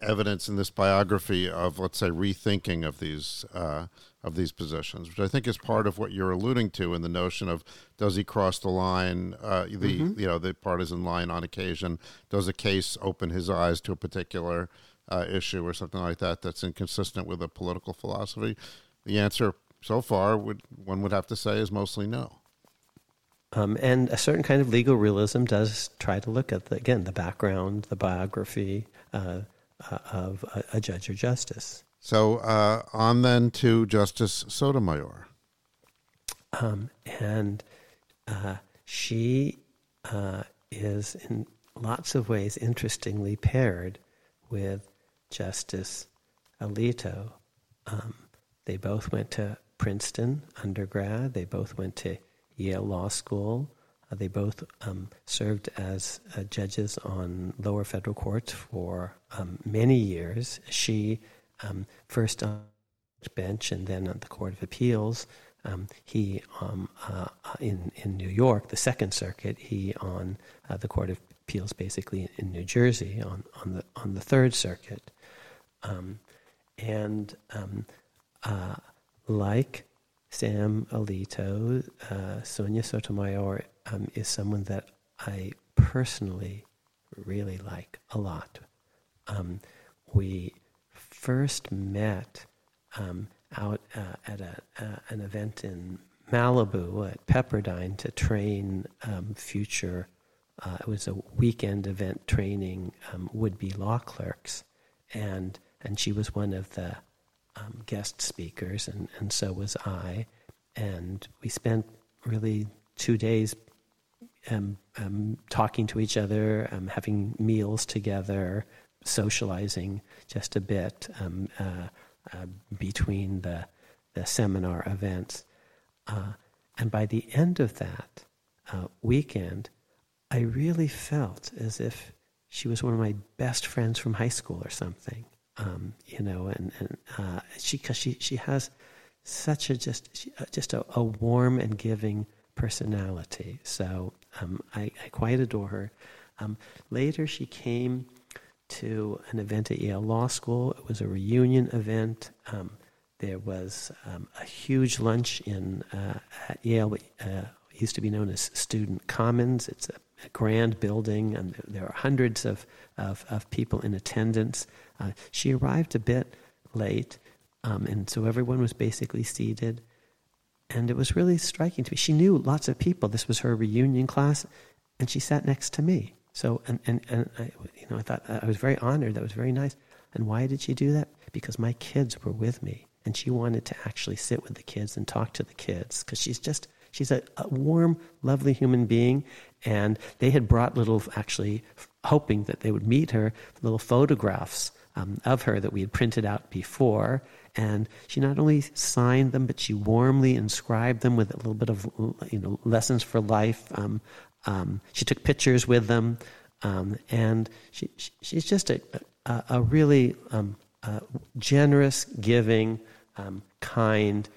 evidence in this biography of, let's say, rethinking of these uh, of these positions, which I think is part of what you're alluding to in the notion of does he cross the line, uh, the mm-hmm. you know the partisan line on occasion? Does a case open his eyes to a particular uh, issue or something like that that's inconsistent with a political philosophy? The answer so far would one would have to say is mostly no. Um, and a certain kind of legal realism does try to look at, the, again, the background, the biography uh, uh, of a, a, judge or justice. So, uh, on then to Justice Sotomayor. Um, and uh, she uh, is, in lots of ways, interestingly paired with Justice Alito. Um, they both went to Princeton undergrad. They both went to Yale Law School. Uh, they both um, served as uh, judges on lower federal courts for um, many years. She um, first on the bench and then on the Court of Appeals. Um, he um, uh, in in New York, the Second Circuit. He on uh, the Court of Appeals, basically in New Jersey, on on the on the Third Circuit, um, and uh, like Sam Alito, uh, Sonia Sotomayor um, is someone that I personally really like a lot. Um, we first met um, out uh, at a, uh, an event in Malibu at Pepperdine to train um, future. Uh, it was a weekend event training um, would-be law clerks, and and she was one of the um, guest speakers, and, and so was I. And we spent really two days um, um, talking to each other, um, having meals together, socializing just a bit um, uh, uh, between the, the seminar events. Uh, and by the end of that uh, weekend, I really felt as if she was one of my best friends from high school or something um, you know, and, and uh, she because she she has such a just she, uh, just a, a, warm and giving personality. So um, I, I, quite adore her. Um, later, she came to an event at Yale Law School. It was a reunion event. Um, there was um, a huge lunch in uh, at Yale. Uh, used to be known as Student Commons. It's a, a grand building, and there are hundreds of, of, of people in attendance. Uh, she arrived a bit late, um, and so everyone was basically seated. And it was really striking to me. She knew lots of people. This was her reunion class, and she sat next to me. So, and, and, and I, you know, I thought I was very honored. That was very nice. And why did she do that? Because my kids were with me, and she wanted to actually sit with the kids and talk to the kids because she's just she's a, a, warm, lovely human being. And they had brought little, actually, hoping that they would meet her, little photographs um, of her that we had printed out before. And she not only signed them, but she warmly inscribed them with a little bit of you know lessons for life. Um, um, she took pictures with them, um, and she, she, she's just a, a, a really um, generous, giving, um, kind,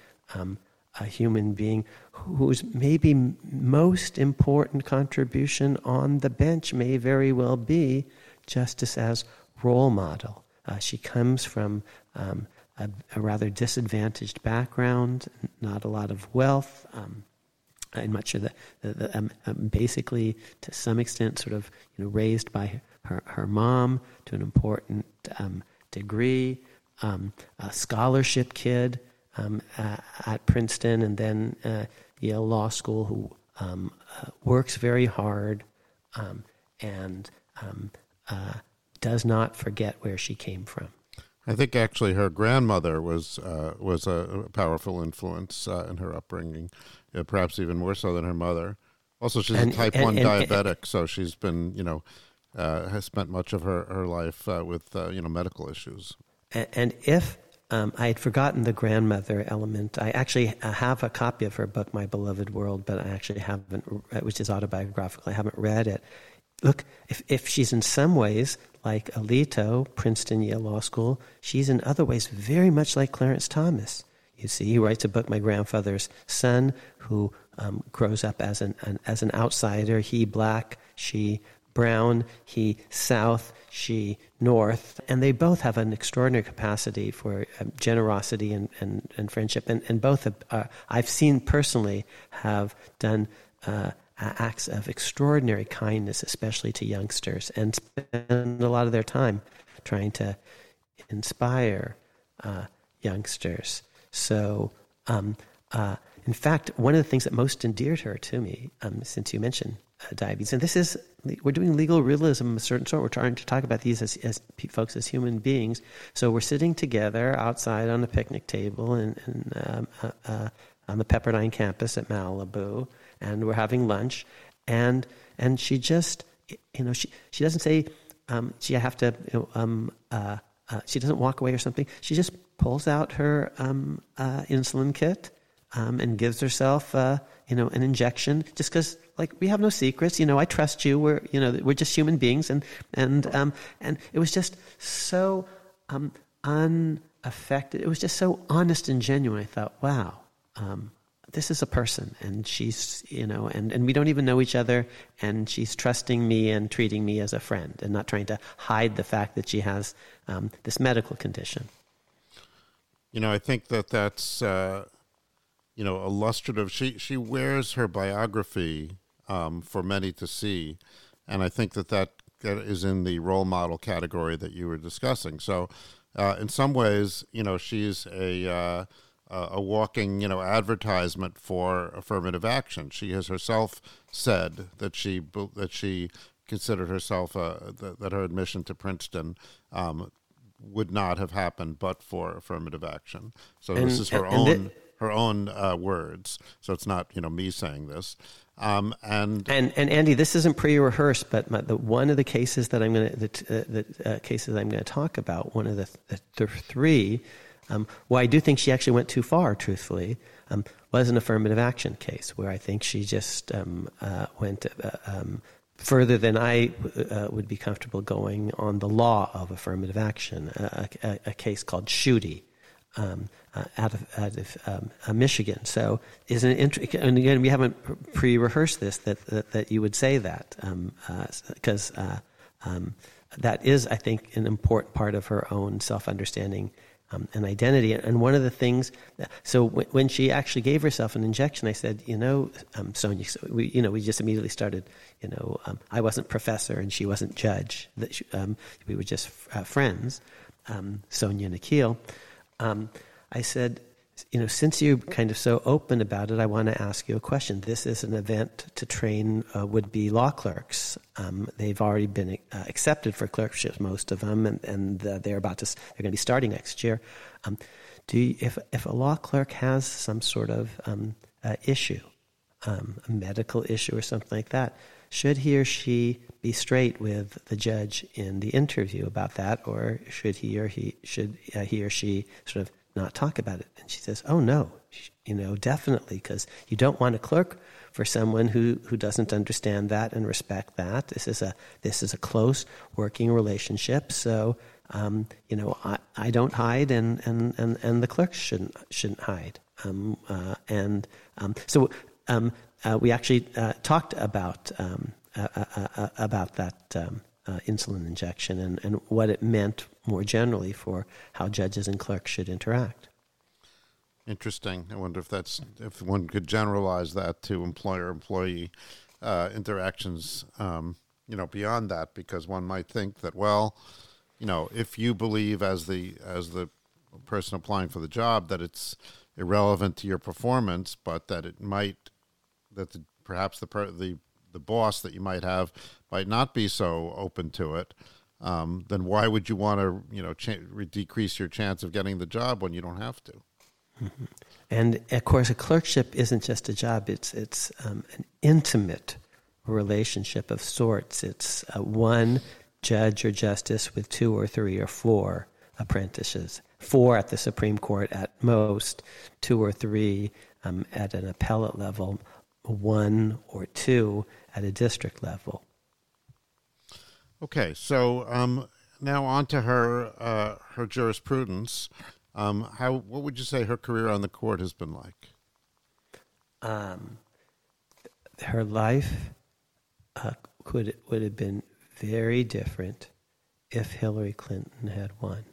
a human being whose maybe most important contribution on the bench may very well be justice as role model. Uh, she comes from um, a, a, rather disadvantaged background, not a lot of wealth. Um, and much of the, the, the um, um, basically to some extent sort of you know raised by her, her mom to an important um, degree, um, a scholarship kid at, at, Princeton and then uh, Yale Law School who um, uh, works very hard and uh, does not forget where she came from. I think actually her grandmother was uh, was a powerful influence uh, in her upbringing, uh, perhaps even more so than her mother. Also, she's and, a type and, one and, diabetic, so she's been you know uh, has spent much of her her life uh, with uh, you know medical issues. And if um, I had forgotten the grandmother element. I actually have a copy of her book, My Beloved World, but I actually haven't, which is autobiographical. I haven't read it. Look, if, if she's in some ways like Alito, Princeton, Yale Law School, she's in other ways very much like Clarence Thomas. You see, he writes a book, My Grandfather's Son, who um, grows up as an, an, as an outsider, he black, she brown, he south, she north. And they both have an extraordinary capacity for um, generosity and, and, and friendship. And, and both have, uh, I've seen personally have done. Uh, acts of extraordinary kindness, especially to youngsters, and spend a lot of their time trying to inspire uh, youngsters. So um, uh, in fact, one of the things that most endeared her to me, um, since you mentioned uh, diabetes, and this is we're doing legal realism of a certain sort. We're trying to talk about these as, as folks as human beings. So we're sitting together outside on a picnic table in, in um, uh, uh, on the Pepperdine campus at Malibu, and we're having lunch, and and she just you know she she doesn't say um, I have to you know um, uh, uh, she doesn't walk away or something. She just pulls out her um, uh, insulin kit um, and gives herself, uh, you know, an injection. Just because, like, we have no secrets. You know, I trust you. We're, you know, we're just human beings, and and um, and it was just so um, unaffected. It was just so honest and genuine. I thought, wow. This is a person and she's you know and, and we don't even know each other and she's trusting me and treating me as a friend and not trying to hide the fact that she has um, this medical condition you know, I think that that's uh, you know illustrative. She she wears her biography um, for many to see, and I think that that is in the role model category that you were discussing. So, uh, in some ways, you know, she's a uh, a walking, you know, advertisement for affirmative action. She has herself said that she that she considered herself uh, that, that her admission to Princeton um, would not have happened but for affirmative action. So and, this is her own her own uh, words. So it's not you know me saying this. Um, and and and Andy, this isn't pre-rehearsed, but my, the, one of the cases that I'm going to the, uh, the uh, cases I'm going to talk about, one of the, the, the three, um, well, I do think she actually went too far, truthfully, um, was an affirmative action case where I think she just um, uh, went uh, um, further than I uh, would be comfortable going on the law of affirmative action, a, a, a case called Schuette. Um, uh, out of, out of um, uh, Michigan. So, isn't it interesting? And again, we haven't pre-rehearsed this that, that, that you would say that because um, uh, uh, um, that is, I think, an important part of her own self-understanding um, and identity. And one of the things, so w- when she actually gave herself an injection, I said, you know, um, Sonia, so we, you know, we just immediately started, you know, um, I wasn't professor and she wasn't judge. That she, um, we were just uh, friends, um, Sonia and. Um, I said, you know, since you're kind of so open about it, I want to ask you a question. This is an event to train uh, would-be law clerks. Um, they've already been uh, accepted for clerkships, most of them, and, and uh, they're about to they're going to be starting next year. Um, do you, if if a law clerk has some sort of um, issue, um, a medical issue or something like that, should he or she be straight with the judge in the interview about that, or should he or he should uh, he or she sort of not talk about it? And she says, Oh, no, you know, definitely, because you don't want a clerk for someone who, who doesn't understand that and respect that. This is a, this is a close working relationship. So, um, you know, I, I don't hide and, and, and, and the clerks shouldn't, shouldn't hide. Um, uh, and um, so um, uh, we actually uh, talked about, um, uh, uh, uh, about that um, insulin injection and, and what it meant more generally for how judges and clerks should interact. Interesting. I wonder if that's if one could generalize that to employer-employee uh, interactions. Um, you know, beyond that, because one might think that well, you know, if you believe as the as the person applying for the job that it's irrelevant to your performance, but that it might that the, perhaps the the the boss that you might have might not be so open to it um, then why would you want to, you know, ch- decrease your chance of getting the job when you don't have to? Mm-hmm. And of course, a clerkship isn't just a job; it's it's um, an intimate relationship of sorts. It's uh, one judge or justice with two or three or four apprentices. Four at the Supreme Court at most, two or three um, at an appellate level, one or two at a district level. Okay, so um, now on to her uh, her jurisprudence. Um, how what would you say her career on the court has been like? Um, her life uh, could would have been very different if Hillary Clinton had won,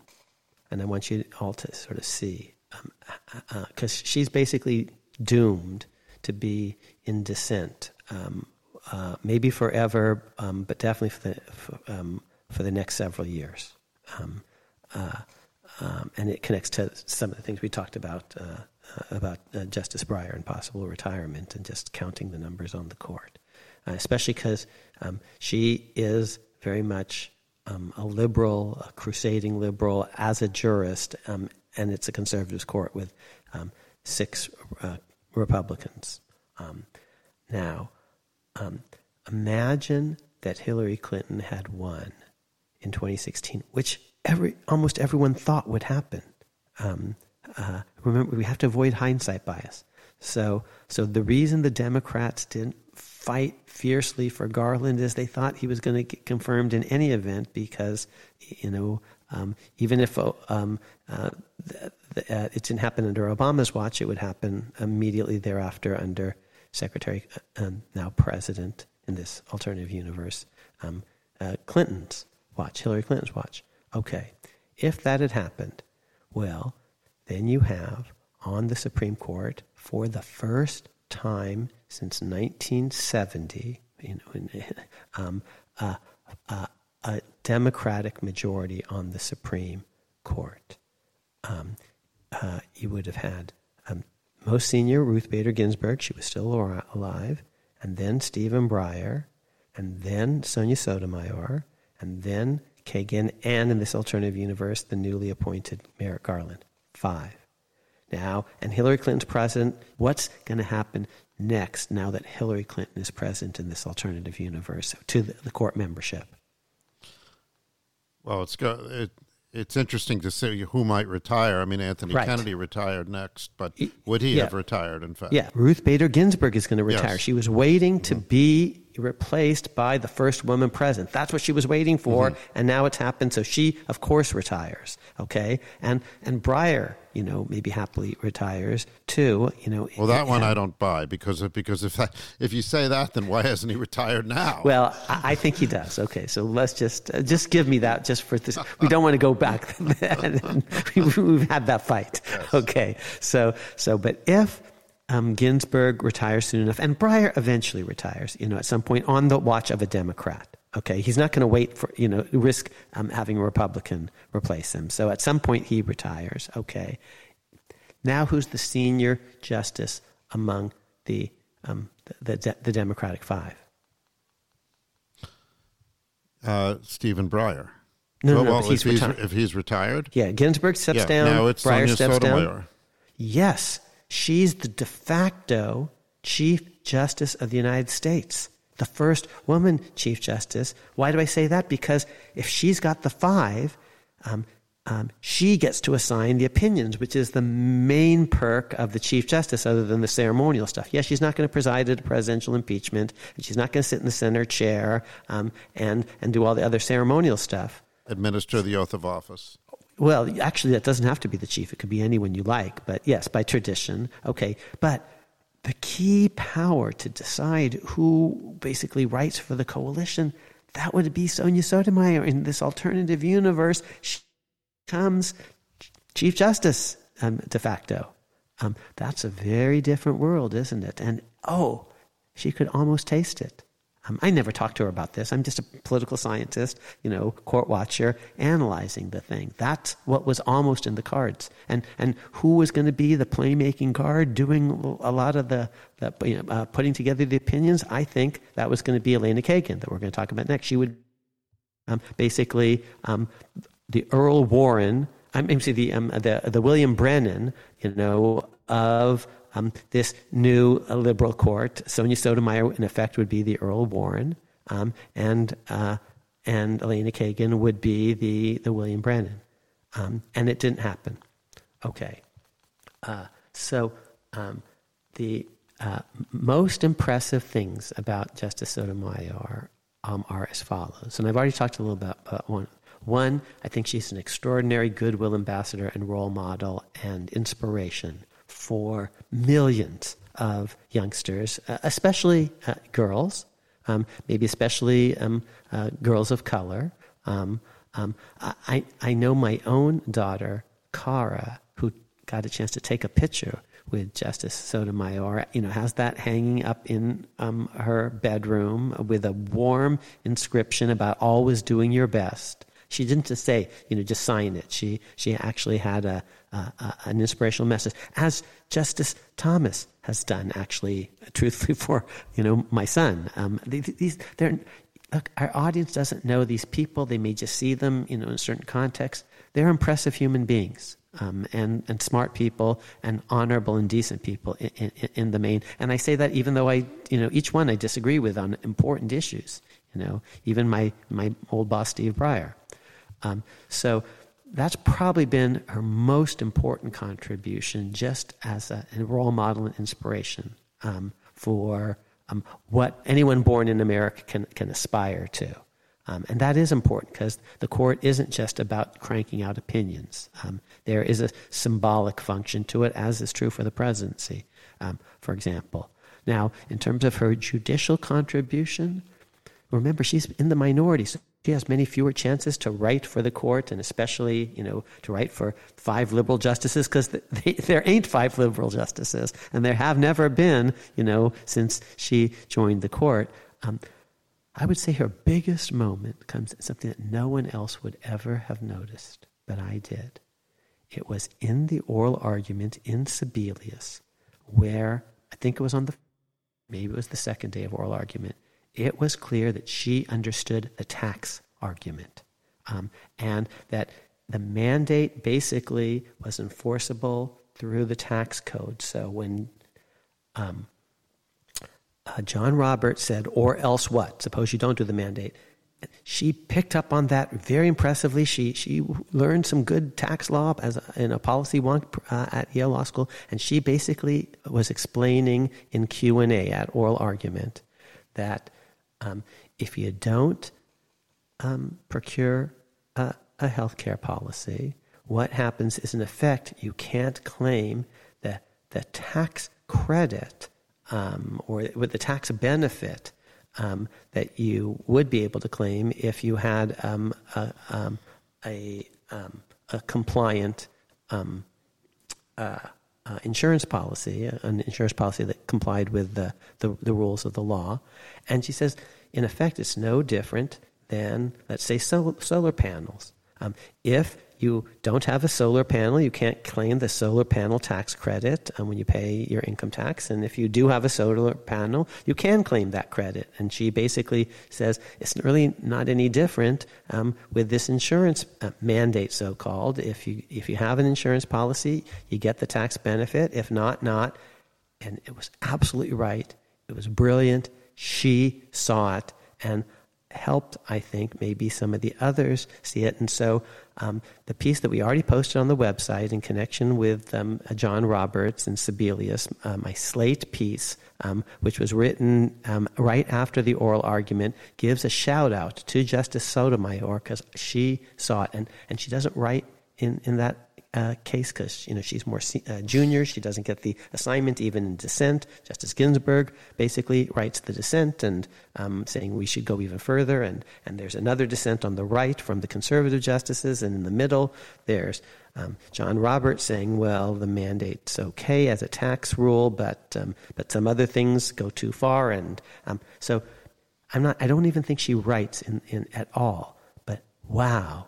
and I want you all to sort of see because um, uh, uh she's basically doomed to be in dissent um, uh, maybe forever, um, but definitely for the for, um, for, the next several years. Um, uh, um, and it connects to some of the things we talked about uh, uh, about uh, Justice Breyer and possible retirement and just counting the numbers on the court, especially because um, she is very much um, a liberal, a crusading liberal as a jurist, and it's a conservative court with six Republicans. Now, um, imagine that Hillary Clinton had won in 2016, which every almost everyone thought would happen. Um, uh, remember, we have to avoid hindsight bias. So, so the reason the Democrats didn't fight fiercely for Garland is they thought he was going to get confirmed in any event because, you know, um, even if um, uh, the, the, uh, it didn't happen under Obama's watch, it would happen immediately thereafter under Secretary, uh, um, now President in this alternative universe, um, uh, Clinton's watch, Hillary Clinton's watch. Okay, if that had happened, well, then you have on the Supreme Court for the first time since 1970, you know, um, uh, uh, a Democratic majority on the Supreme Court. Um, uh, you would have had most senior Ruth Bader Ginsburg, she was still alive, and then Stephen Breyer, and then Sonia Sotomayor, and then Kagan, and in this alternative universe, the newly appointed Merrick Garland. Five. Now, and Hillary Clinton's president, what's going to happen next now that Hillary Clinton is president in this alternative universe to the, the court membership? Well, it's go, it, it's interesting to see who might retire. I mean, Anthony Right. Kennedy retired next, but would he yeah. have retired? In fact, Yeah, Ruth Bader Ginsburg is going to retire. Yes. She was waiting to be replaced by the first woman president. That's what she was waiting for, and now it's happened. So she, of course, retires. Okay, and and Breyer, you know, maybe happily retires too. You know, Well, that one I don't buy because of, because if that, if you say that, then why hasn't he retired now? Well, I, I think he does. Okay, so let's just uh, just give me that just for this. We don't want to go back. we, we've had that fight. Okay, so so but if um, Ginsburg retires soon enough, and Breyer eventually retires, you know, at some point on the watch of a Democrat. Okay, he's not going to wait for you know risk um, having a Republican replace him. So at some point he retires. Okay, now who's the senior justice among the um, the, the, the Democratic Five? uh, Stephen Breyer. No, well, no, well, he's if, he's, retired. if he's retired, Yeah, Ginsburg steps yeah, down. now it's Breyer Sonia steps down. Yes, she's the de facto Chief Justice of the United States, the first woman Chief Justice. Why do I say that? Because if she's got the five, um, um, she gets to assign the opinions, which is the main perk of the Chief Justice, other than the ceremonial stuff. Yes, she's not going to preside at a presidential impeachment, and she's not going to sit in the center chair um, and and do all the other ceremonial stuff. Administer the oath of office. Well, actually, that doesn't have to be the chief. It could be anyone you like. But yes, by tradition. Okay. But the key power to decide who basically writes for the coalition, that would be Sonia Sotomayor in this alternative universe. She becomes Chief Justice um, de facto. Um, that's a very different world, isn't it? And oh, she could almost taste it. Um, I never talked to her about this. I'm just a political scientist, you know, court watcher, analyzing the thing. That's what was almost in the cards. And and who was going to be the playmaking guard, doing a lot of the, the you know, uh, putting together the opinions? I think that was going to be Elena Kagan that we're going to talk about next. She would um, basically um, the Earl Warren, I'm mean, the um, the the William Brennan, you know, of um, this new uh, liberal court. Sonia Sotomayor, in effect, would be the Earl Warren, um, and uh, and Elena Kagan would be the the William Brennan, um, and it didn't happen. Okay, uh, so um, the uh, most impressive things about Justice Sotomayor um, are as follows, and I've already talked a little about, about one. One, I think she's an extraordinary goodwill ambassador and role model and inspiration for millions of youngsters, uh, especially uh, girls, um, maybe especially um, uh, girls of color. Um, um, I, I know my own daughter, Cara, who got a chance to take a picture with Justice Sotomayor, you know, has that hanging up in um, her bedroom with a warm inscription about always doing your best. She didn't just say, you know, just sign it. She she actually had a, a, a an inspirational message. As Justice Thomas has done, actually, truthfully, for you know my son. Um, these, they're, look, our audience doesn't know these people. They may just see them, you know, in a certain context. They're impressive human beings. Um, and, and smart people and honorable and decent people in, in, in, the main. And I say that even though I, you know, each one I disagree with on important issues, you know, even my, my old boss, Steve Breyer. Um, so that's probably been her most important contribution just as a, a role model and inspiration um, for um, what anyone born in America can, can aspire to. Um, and that is important because the court isn't just about cranking out opinions. Um, there is a symbolic function to it, as is true for the presidency, um, for example. Now, in terms of her judicial contribution, remember she's in the minority, so she has many fewer chances to write for the court, and especially, you know, to write for five liberal justices, because there ain't five liberal justices, and there have never been, you know, since she joined the court. Um, I would say her biggest moment comes at something that no one else would ever have noticed, but I did. It was in the oral argument in Sebelius, where I think it was on the, maybe it was the second day of oral argument. It was clear that she understood the tax argument, um, and that the mandate basically was enforceable through the tax code. So when um, uh, John Roberts said, or else what? Suppose you don't do the mandate. She picked up on that very impressively. She, she learned some good tax law as a, in a policy wonk uh, at Yale Law School, and she basically was explaining in Q&A at oral argument that um, if you don't um, procure a, a health care policy, what happens is, in effect, you can't claim the, the tax credit um, or with the tax benefit um, that you would be able to claim if you had um, a, um, a, a, compliant uh, uh, insurance policy, an insurance policy that complied with the, the, the, rules of the law. And she says, in effect, it's no different than, let's say, solar, solar panels. if you don't have a solar panel, you can't claim the solar panel tax credit um, when you pay your income tax. And if you do have a solar panel, you can claim that credit. And she basically says it's really not any different um, with this insurance uh, mandate, so called. If you, if you have an insurance policy, you get the tax benefit. If not, not. And it was absolutely right. It was brilliant. She saw it and helped, I think, maybe some of the others see it. And so um, the piece that we already posted on the website in connection with um, John Roberts and Sebelius, uh, my slate piece, um, which was written um, right after the oral argument, gives a shout out to Justice Sotomayor because she saw it. And, and she doesn't write in, in that uh, case because you know she's more uh, junior. She doesn't get the assignment even in dissent. Justice Ginsburg basically writes the dissent and um, saying we should go even further. And and there's another dissent on the right from the conservative justices, and in the middle there's um, John Roberts saying, well, the mandate's okay as a tax rule, but um, but some other things go too far, and um, so I'm not. I don't even think she writes in, in at all. But wow,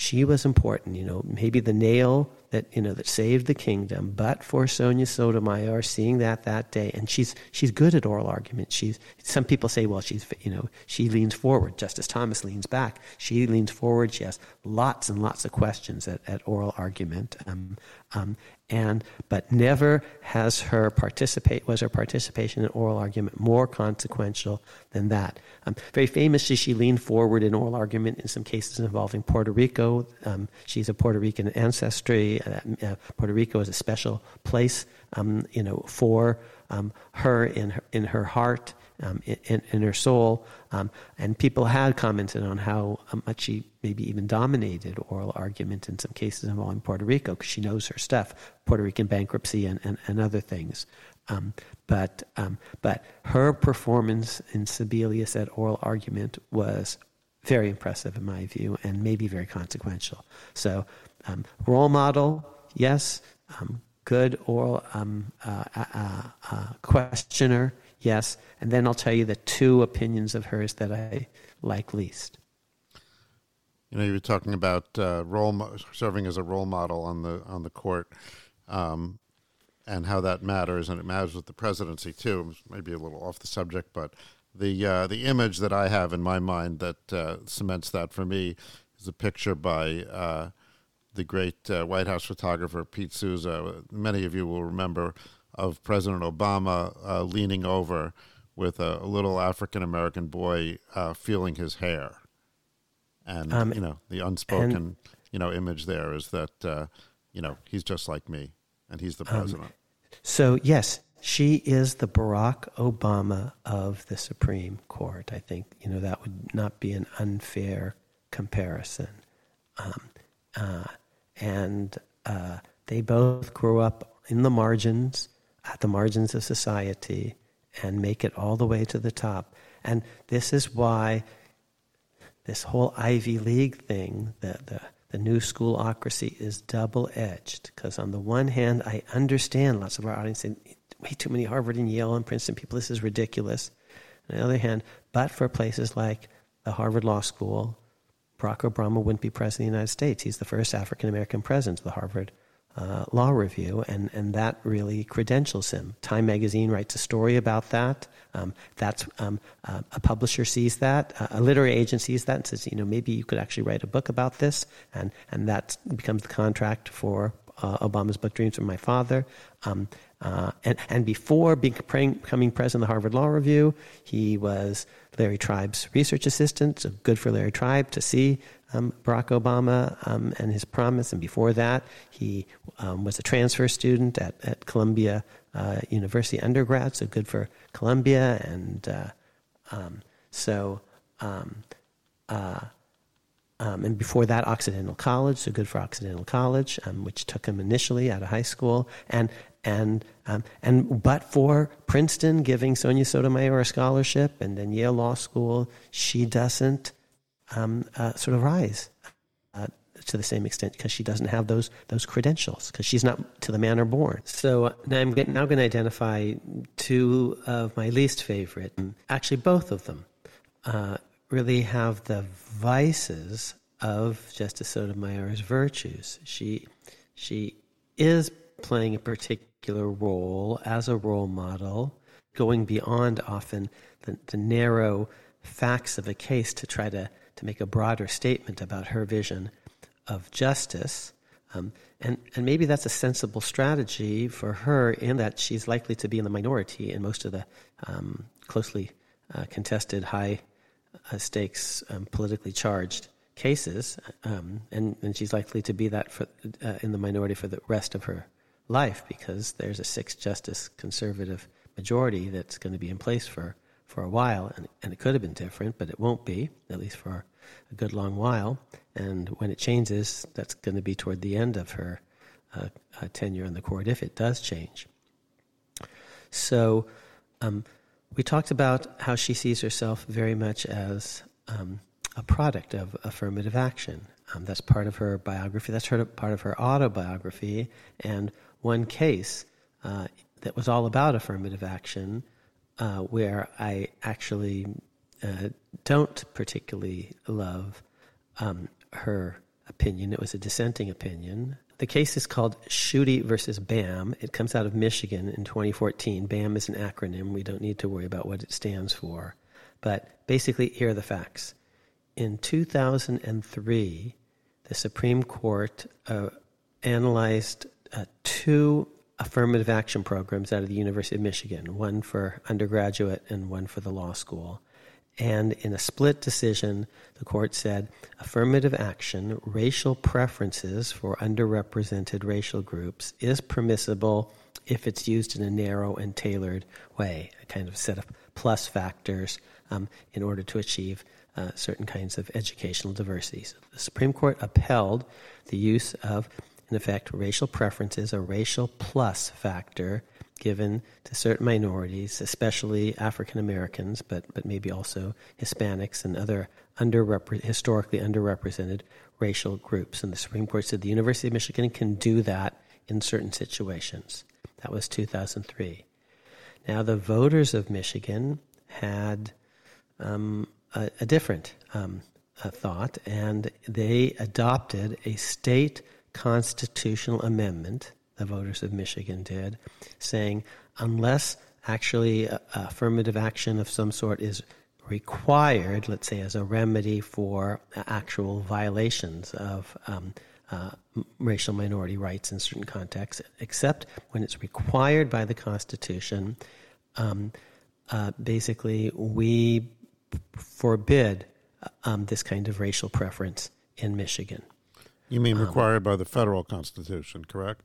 she was important, you know, maybe the nail that you know that saved the kingdom, but for Sonia Sotomayor seeing that that day, and she's she's good at oral argument. She's some people say, well, she's you know she leans forward. Justice Thomas leans back. She leans forward. She has lots and lots of questions at, at oral argument, um, um, and but never has her participate was her participation in oral argument more consequential than that. Um, very famously, she leaned forward in oral argument in some cases involving Puerto Rico. Um, she's of Puerto Rican ancestry. Uh, uh, Puerto Rico is a special place, um, you know, for um, her in her, in her heart um, in, in, her soul. Um, and people had commented on how much she maybe even dominated oral argument in some cases involving Puerto Rico because she knows her stuff, Puerto Rican bankruptcy and, and, and other things. Um, but, um, but her performance in Sebelius at oral argument was very impressive in my view and maybe very consequential. So, um, role model, yes. Um, good oral um, uh, uh, uh, questioner, yes. And then I'll tell you the two opinions of hers that I like least. You know, you were talking about uh, role mo- serving as a role model on the on the court, um, and how that matters, and it matters with the presidency too. Maybe a little off the subject, but the uh, the image that I have in my mind that uh, cements that for me is a picture by uh, the great uh, White House photographer Pete Souza. Many of you will remember of President Obama uh, leaning over with a, a little African American boy uh, feeling his hair, and um, you know the unspoken and, you know image there is that you know he's just like me, and he's the um, president. Um, so yes, she is the Barack Obama of the Supreme Court. I think you know that would not be an unfair comparison. Um, uh, and uh, they both grew up in the margins, at the margins of society, and make it all the way to the top. And this is why this whole Ivy League thing, the, the, the new schoolocracy, is double edged. Because on the one hand, I understand lots of our audience say, way too many Harvard and Yale and Princeton people, this is ridiculous. On the other hand, but for places like the Harvard Law School, Barack Obama wouldn't be president of the United States. He's the first African American president of the Harvard uh, Law Review, and, and that really credentials him. Time magazine writes a story about that. Um, that's um, uh, a publisher sees that, uh, a literary agent sees that, and says, you know, maybe you could actually write a book about this, and and that becomes the contract for uh, Obama's book Dreams from My Father. Um, uh, and, and before becoming president of the Harvard Law Review, he was Larry Tribe's research assistant. So good for Larry Tribe to see um, Barack Obama um, and his promise. And before that, he um, was a transfer student at, at Columbia uh, University undergrad. So good for Columbia. And uh, um, so, um, uh, um, and before that, Occidental College, so good for Occidental College, which took him initially out of high school. And and um, and but for Princeton giving Sonia Sotomayor a scholarship, and then Yale Law School, she doesn't um, uh, sort of rise uh, to the same extent because she doesn't have those those credentials because she's not to the manner born. So now I'm now going to identify two of my least favorite. Actually, both of them uh, really have the vices of Justice Sotomayor's virtues. She she is playing a particular role as a role model, going beyond often the, the narrow facts of a case to try to, to make a broader statement about her vision of justice. Um, and, and maybe that's a sensible strategy for her in that she's likely to be in the minority in most of the um, closely uh, contested, high uh, stakes, um, politically charged cases. Um, and, and she's likely to be that for, uh, in the minority for the rest of her life because there's a six justice conservative majority that's going to be in place for, for a while. And, and it could have been different, but it won't be, at least for a good long while. And when it changes, that's going to be toward the end of her uh, uh, tenure in the court, if it does change. So um, we talked about how she sees herself very much as um, a product of affirmative action. Um, that's part of her biography. That's her, part of her autobiography. And one case uh, that was all about affirmative action, uh, where I actually uh, don't particularly love um, her opinion. It was a dissenting opinion. The case is called Schuette versus BAM. It comes out of Michigan in 2014. BAM is an acronym. We don't need to worry about what it stands for. But basically, here are the facts. In 2003, the Supreme Court uh, analyzed uh, two affirmative action programs out of the University of Michigan, one for undergraduate and one for the law school. And in a split decision, the court said affirmative action, racial preferences for underrepresented racial groups, is permissible if it's used in a narrow and tailored way, a kind of set of plus factors um, in order to achieve uh, certain kinds of educational diversity. So the Supreme Court upheld the use of in effect, racial preference is a racial plus factor given to certain minorities, especially African Americans, but, but maybe also Hispanics and other underrepre- historically underrepresented racial groups. And the Supreme Court said the University of Michigan can do that in certain situations. That was 2003. Now, the voters of Michigan had um, a, a, different um, a thought, and they adopted a state constitutional amendment the voters of Michigan did, saying unless actually affirmative action of some sort is required, let's say as a remedy for actual violations of um, uh, racial minority rights in certain contexts, except when it's required by the Constitution. Um, uh, basically, we forbid um, this kind of racial preference in Michigan. You mean um, required by the federal Constitution, correct?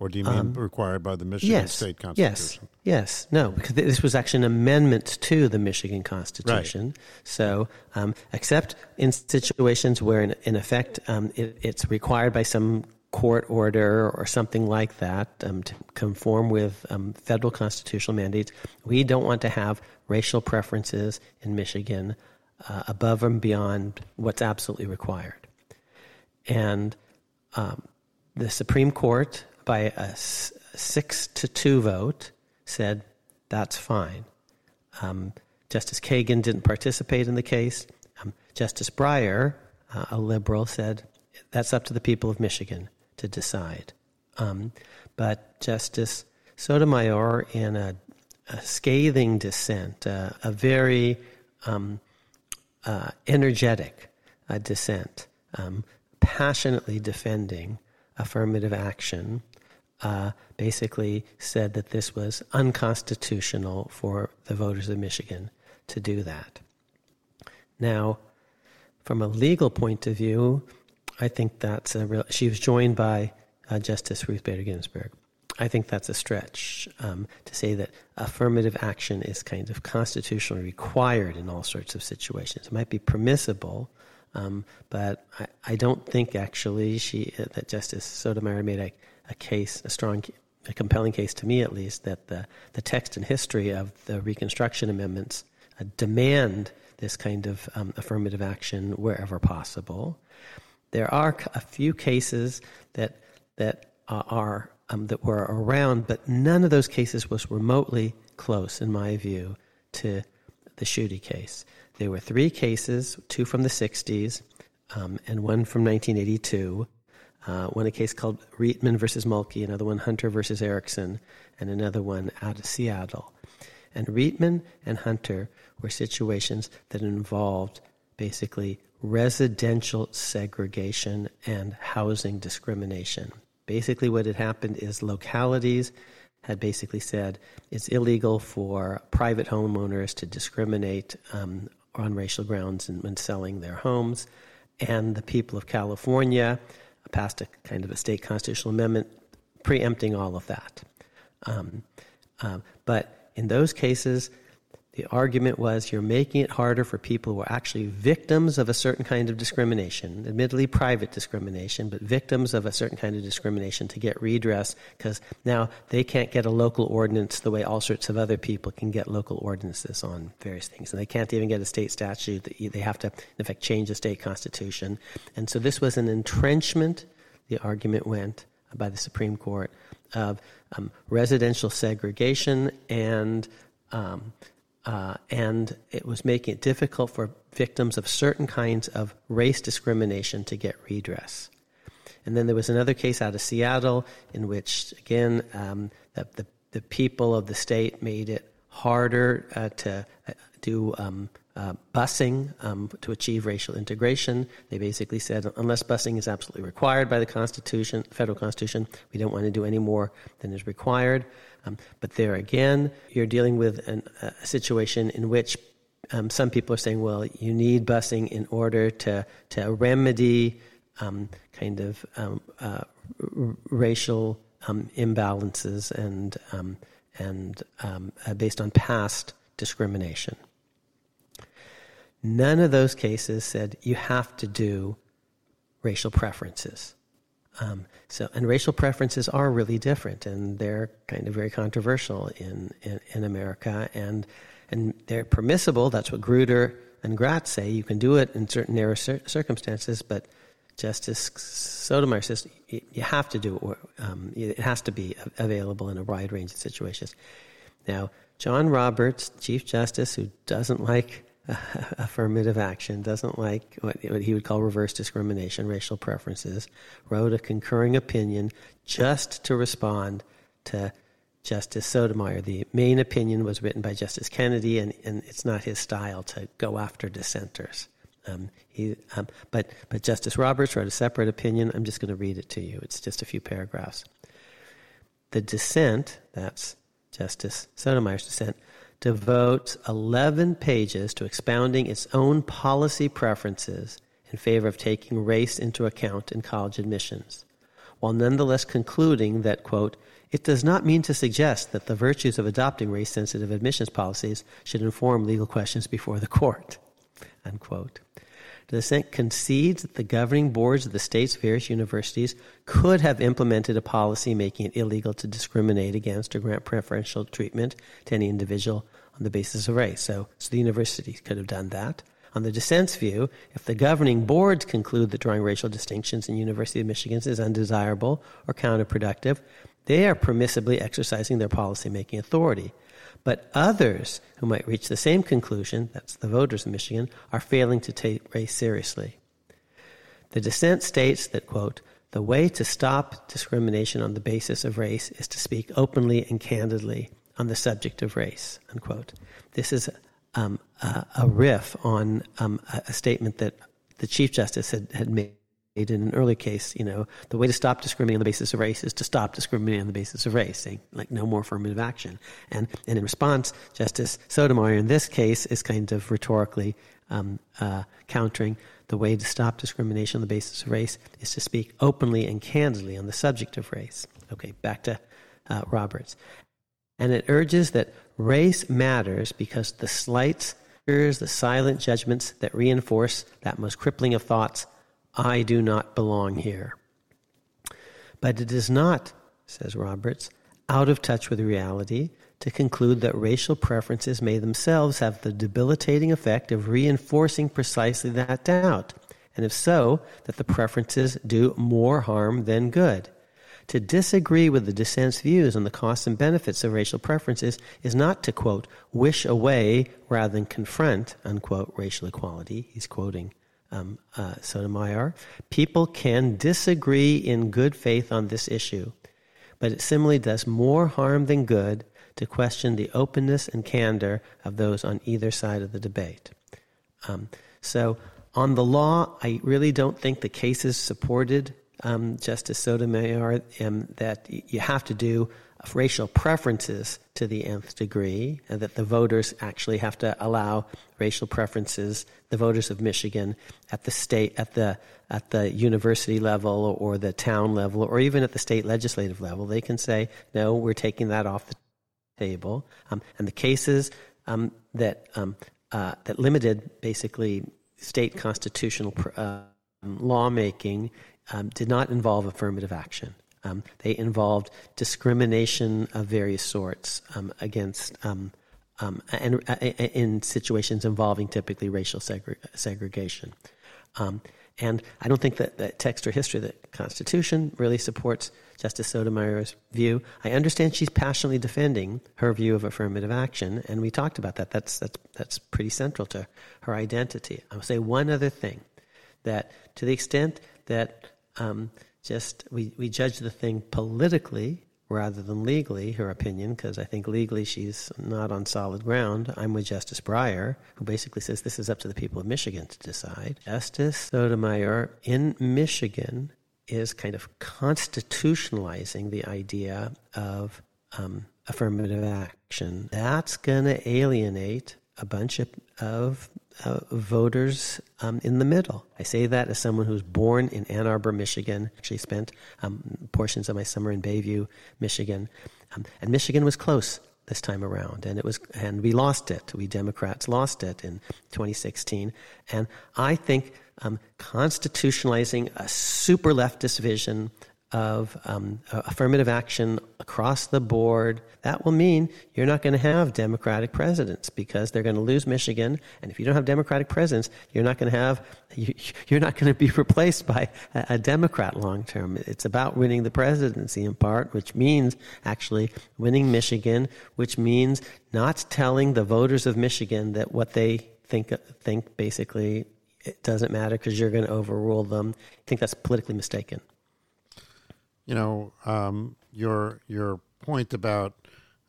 Or do you mean um, required by the Michigan yes, State Constitution? Yes, yes. No, because this was actually an amendment to the Michigan Constitution. Right. So, um, except in situations where, in, in effect, um, it, it's required by some court order or something like that um, to conform with um, federal constitutional mandates, we don't want to have racial preferences in Michigan uh, above and beyond what's absolutely required. And um, the Supreme Court by a six to two vote, said that's fine. Um, Justice Kagan didn't participate in the case. Um, Justice Breyer, uh, a liberal, said that's up to the people of Michigan to decide. Um, but Justice Sotomayor, in a, a scathing dissent, uh, a very um, uh, energetic uh, dissent, um, passionately defending affirmative action, uh, basically said that this was unconstitutional for the voters of Michigan to do that. Now, from a legal point of view, I think that's a real. She was joined by uh, Justice Ruth Bader Ginsburg. I think that's a stretch um, to say that affirmative action is kind of constitutionally required in all sorts of situations. It might be permissible, um, but I, I, don't think actually she uh, that Justice Sotomayor made a a case, a strong, a compelling case to me at least, that the, the text and history of the Reconstruction Amendments uh, demand this kind of um, affirmative action wherever possible. There are a few cases that that are um, that were around, but none of those cases was remotely close, in my view, to the Schuette case. There were three cases, two from the 60s um, and one from 1982, uh, one a case called Reitman versus Mulkey, another one Hunter versus Erickson, and another one out of Seattle. And Reitman and Hunter were situations that involved basically residential segregation and housing discrimination. Basically, what had happened is localities had basically said it's illegal for private homeowners to discriminate um, on racial grounds when selling their homes. And the people of California passed a kind of a state constitutional amendment preempting all of that. Um, uh, but in those cases, the argument was you're making it harder for people who are actually victims of a certain kind of discrimination, admittedly private discrimination, but victims of a certain kind of discrimination to get redress because now they can't get a local ordinance the way all sorts of other people can get local ordinances on various things. And they can't even get a state statute. They have to, in effect, change the state constitution. And so this was an entrenchment, the argument went by the Supreme Court, of um, residential segregation and um, uh, and it was making it difficult for victims of certain kinds of race discrimination to get redress. And then there was another case out of Seattle in which, again, um, the, the, the, people of the state made it harder uh, to uh, do um, uh, busing um, to achieve racial integration. They basically said, unless busing is absolutely required by the Constitution, federal Constitution, we don't want to do any more than is required. Um, but there again, you're dealing with an, a situation in which um, some people are saying, well, you need busing in order to, to remedy um, kind of um, uh, r- racial um, imbalances and, um, and uh, based on past discrimination. None of those cases said you have to do racial preferences. Um, so, and racial preferences are really different, and they're kind of very controversial in, in, in America, and and they're permissible. That's what Grutter and Gratz say. You can do it in certain narrow cir- circumstances, but Justice Sotomayor says you have to do it. Um, it has to be available in a wide range of situations. Now, John Roberts, Chief Justice, who doesn't like affirmative action, doesn't like what, what he would call reverse discrimination, racial preferences, wrote a concurring opinion just to respond to Justice Sotomayor. The main opinion was written by Justice Kennedy, and, and it's not his style to go after dissenters. Um, he, um, but, but Justice Roberts wrote a separate opinion. I'm just going to read it to you. It's just a few paragraphs. The dissent, that's Justice Sotomayor's dissent, devotes 11 pages to expounding its own policy preferences in favor of taking race into account in college admissions, while nonetheless concluding that, quote, it does not mean to suggest that the virtues of adopting race sensitive admissions policies should inform legal questions before the court, unquote. The dissent concedes that the governing boards of the state's various universities could have implemented a policy making it illegal to discriminate against or grant preferential treatment to any individual on the basis of race. So, so the universities could have done that. On the dissent's view, if the governing boards conclude that drawing racial distinctions in University of Michigan is undesirable or counterproductive, they are permissibly exercising their policymaking authority. But others who might reach the same conclusion, that's the voters in Michigan, are failing to take race seriously. The dissent states that, quote, the way to stop discrimination on the basis of race is to speak openly and candidly on the subject of race, unquote. This is um, a, a, riff on um, a, a, statement that the Chief Justice had, had made in an early case, you know, the way to stop discriminating on the basis of race is to stop discriminating on the basis of race, saying like no more affirmative action. And and in response, Justice Sotomayor in this case is kind of rhetorically um, uh, countering the way to stop discrimination on the basis of race is to speak openly and candidly on the subject of race. Okay, back to uh, Roberts, and it urges that race matters because the slights, the silent judgments that reinforce that most crippling of thoughts I do not belong here. But it is not, says Roberts, out of touch with reality to conclude that racial preferences may themselves have the debilitating effect of reinforcing precisely that doubt, and if so, that the preferences do more harm than good. To disagree with the dissent's views on the costs and benefits of racial preferences is not to, quote, wish away rather than confront, unquote, racial equality. He's quoting um, uh, Sotomayor. People can disagree in good faith on this issue, but it similarly does more harm than good to question the openness and candor of those on either side of the debate. Um, so, on the law, I really don't think the cases supported um, Justice Sotomayor um, that you have to do racial preferences to the nth degree, and that the voters actually have to allow racial preferences, the voters of Michigan, at the state, at the at the university level or the town level, or even at the state legislative level, they can say, no, we're taking that off the table. Um, and the cases um, that um, uh, that limited basically state constitutional uh, lawmaking um, did not involve affirmative action. Um, they involved discrimination of various sorts um, against um, um and uh, in situations involving typically racial segre- segregation. Um, and I don't think that the text or history of the Constitution really supports Justice Sotomayor's view. I understand she's passionately defending her view of affirmative action, and we talked about that. That's, that's, that's pretty central to her identity. I'll say one other thing that to the extent that um, just we, we judge the thing politically rather than legally, her opinion, because I think legally she's not on solid ground. I'm with Justice Breyer, who basically says this is up to the people of Michigan to decide. Justice Sotomayor in Michigan is kind of constitutionalizing the idea of um, affirmative action. That's going to alienate a bunch of, of uh, voters um, in the middle. I say that as someone who's born in Ann Arbor, Michigan. Actually, spent um, portions of my summer in Bayview, Michigan, um, and Michigan was close this time around, and it was, and we lost it. We Democrats lost it in 2016, and I think um, constitutionalizing a super leftist vision of um, affirmative action across the board, that will mean you're not going to have Democratic presidents because they're going to lose Michigan. And if you don't have Democratic presidents, you're not going to have, you're not going to be replaced by a, Democrat long term. It's about winning the presidency in part, which means actually winning Michigan, which means not telling the voters of Michigan that what they think think basically it doesn't matter because you're going to overrule them. I think that's politically mistaken. You know, um, your your point about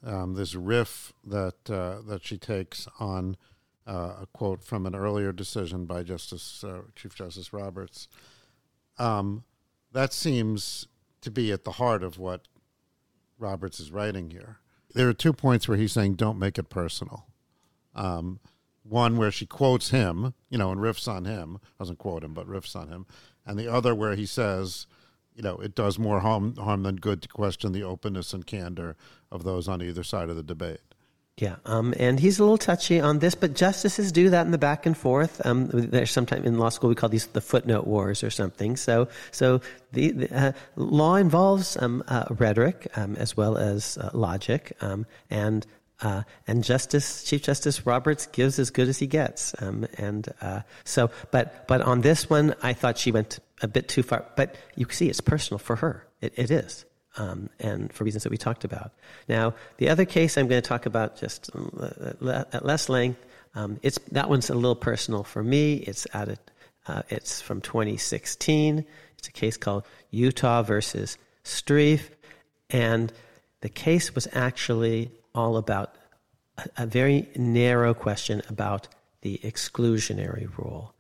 um, this riff that uh, that she takes on uh, a quote from an earlier decision by Justice uh, Chief Justice Roberts. Um, that seems to be at the heart of what Roberts is writing here. There are two points where he's saying, "Don't make it personal." Um, one where she quotes him, you know, and riffs on him. Doesn't quote him, but riffs on him. And the other where he says, you know, it does more harm harm than good to question the openness and candor of those on either side of the debate. Yeah, um, and he's a little touchy on this, but justices do that in the back and forth. Um, there's sometimes in law school we call these the footnote wars or something. So, so the, the uh, law involves um, uh, rhetoric um, as well as uh, logic, um, and uh, and Justice Chief Justice Roberts gives as good as he gets. Um, and uh, so, but but on this one, I thought she went a bit too far. But you see, it's personal for her. It, it is, um, and for reasons that we talked about. Now, the other case I'm going to talk about just uh, at less length. Um, it's that one's a little personal for me. It's a, uh, it's from 2016. It's a case called Utah versus Strieff, and the case was actually all about a, a very narrow question about the exclusionary rule.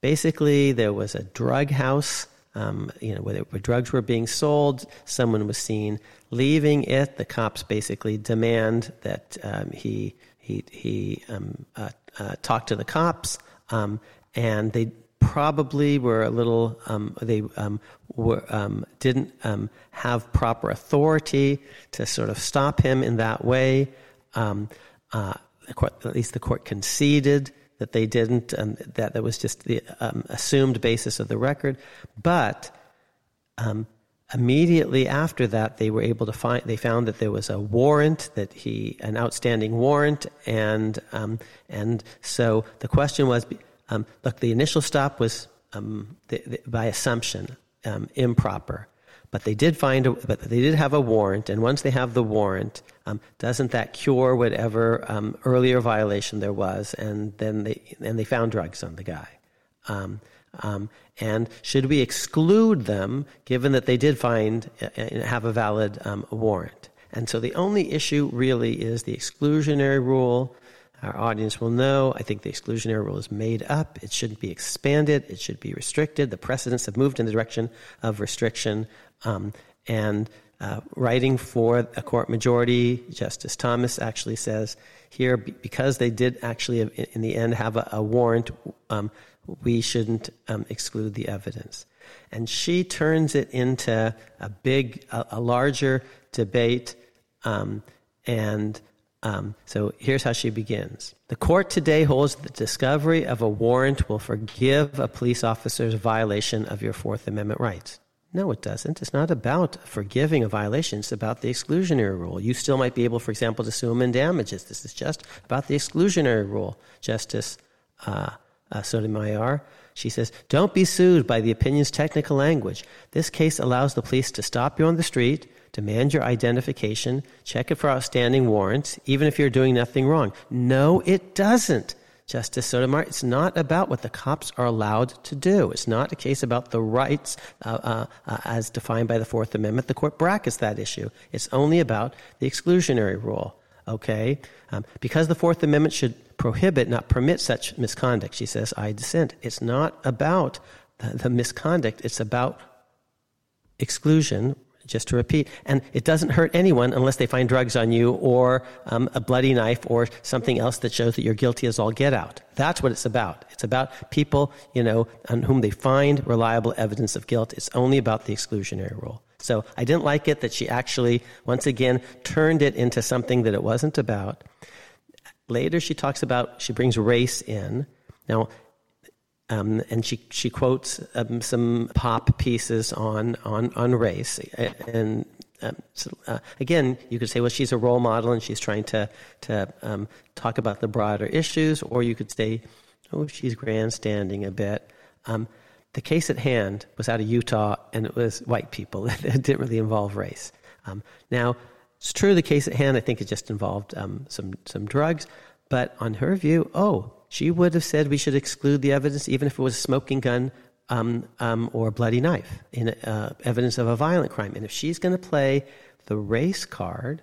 Basically, there was a drug house, um, you know, where, where drugs were being sold. Someone was seen leaving it. The cops basically demand that um, he he he um, uh, uh, talk to the cops, um, and they probably were a little um, they um, were, didn't have proper authority to sort of stop him in that way. Uh, court, at least the court conceded that they didn't, that that was just the um, assumed basis of the record. But immediately after that, they were able to find. They found that there was a warrant that he, an outstanding warrant, and and so the question was um, look, the initial stop was um, the, the, by assumption um, improper, but they did find, a, but they did have a warrant, and once they have the warrant, um, doesn't that cure whatever um, earlier violation there was? And then they and they found drugs on the guy. Um, and should we exclude them, given that they did find uh, uh have a valid warrant? And so the only issue really is the exclusionary rule our audience will know. I think the exclusionary rule is made up. It shouldn't be expanded. It should be restricted. The precedents have moved in the direction of restriction. Um, and uh, writing for a court majority, Justice Thomas actually says here, because they did actually, in the end, have a, a warrant, um, we shouldn't um, exclude the evidence. And she turns it into a big, a, a larger debate. Um, and um, so here's how she begins. The court today holds that the discovery of a warrant will forgive a police officer's violation of your Fourth Amendment rights. No, it doesn't. It's not about forgiving a violation. It's about the exclusionary rule. You still might be able, for example, to sue him in damages. This is just about the exclusionary rule. Justice uh, uh, Sotomayor, she says, don't be sued by the opinion's technical language. This case allows the police to stop you on the street, demand your identification, check it for outstanding warrants, even if you're doing nothing wrong. No, it doesn't. Justice Sotomayor, it's not about what the cops are allowed to do. It's not a case about the rights uh, uh, uh, as defined by the Fourth Amendment. The court brackets that issue. It's only about the exclusionary rule. Okay? Um, because the Fourth Amendment should prohibit, not permit such misconduct, she says, I dissent. It's not about the, the misconduct, it's about exclusion just to repeat. And it doesn't hurt anyone unless they find drugs on you or um, a bloody knife or something else that shows that you're guilty as all get out. That's what it's about. It's about people, you know, on whom they find reliable evidence of guilt. It's only about the exclusionary rule. So I didn't like it that she actually, once again, turned it into something that it wasn't about. Later, she talks about, she brings race in. Now, um, and she she quotes um, some pop pieces on on on race, and um, so, uh, again, you could say, well, she's a role model and she's trying to to um, talk about the broader issues, or you could say, oh, she's grandstanding a bit. Um, the case at hand was out of Utah, and it was white people. it didn't really involve race. Um, now, it's true. The case at hand, I think, it just involved some some drugs, but on her view, oh, she would have said we should exclude the evidence, even if it was a smoking gun um, um, or a bloody knife, in uh, evidence of a violent crime. And if she's going to play the race card,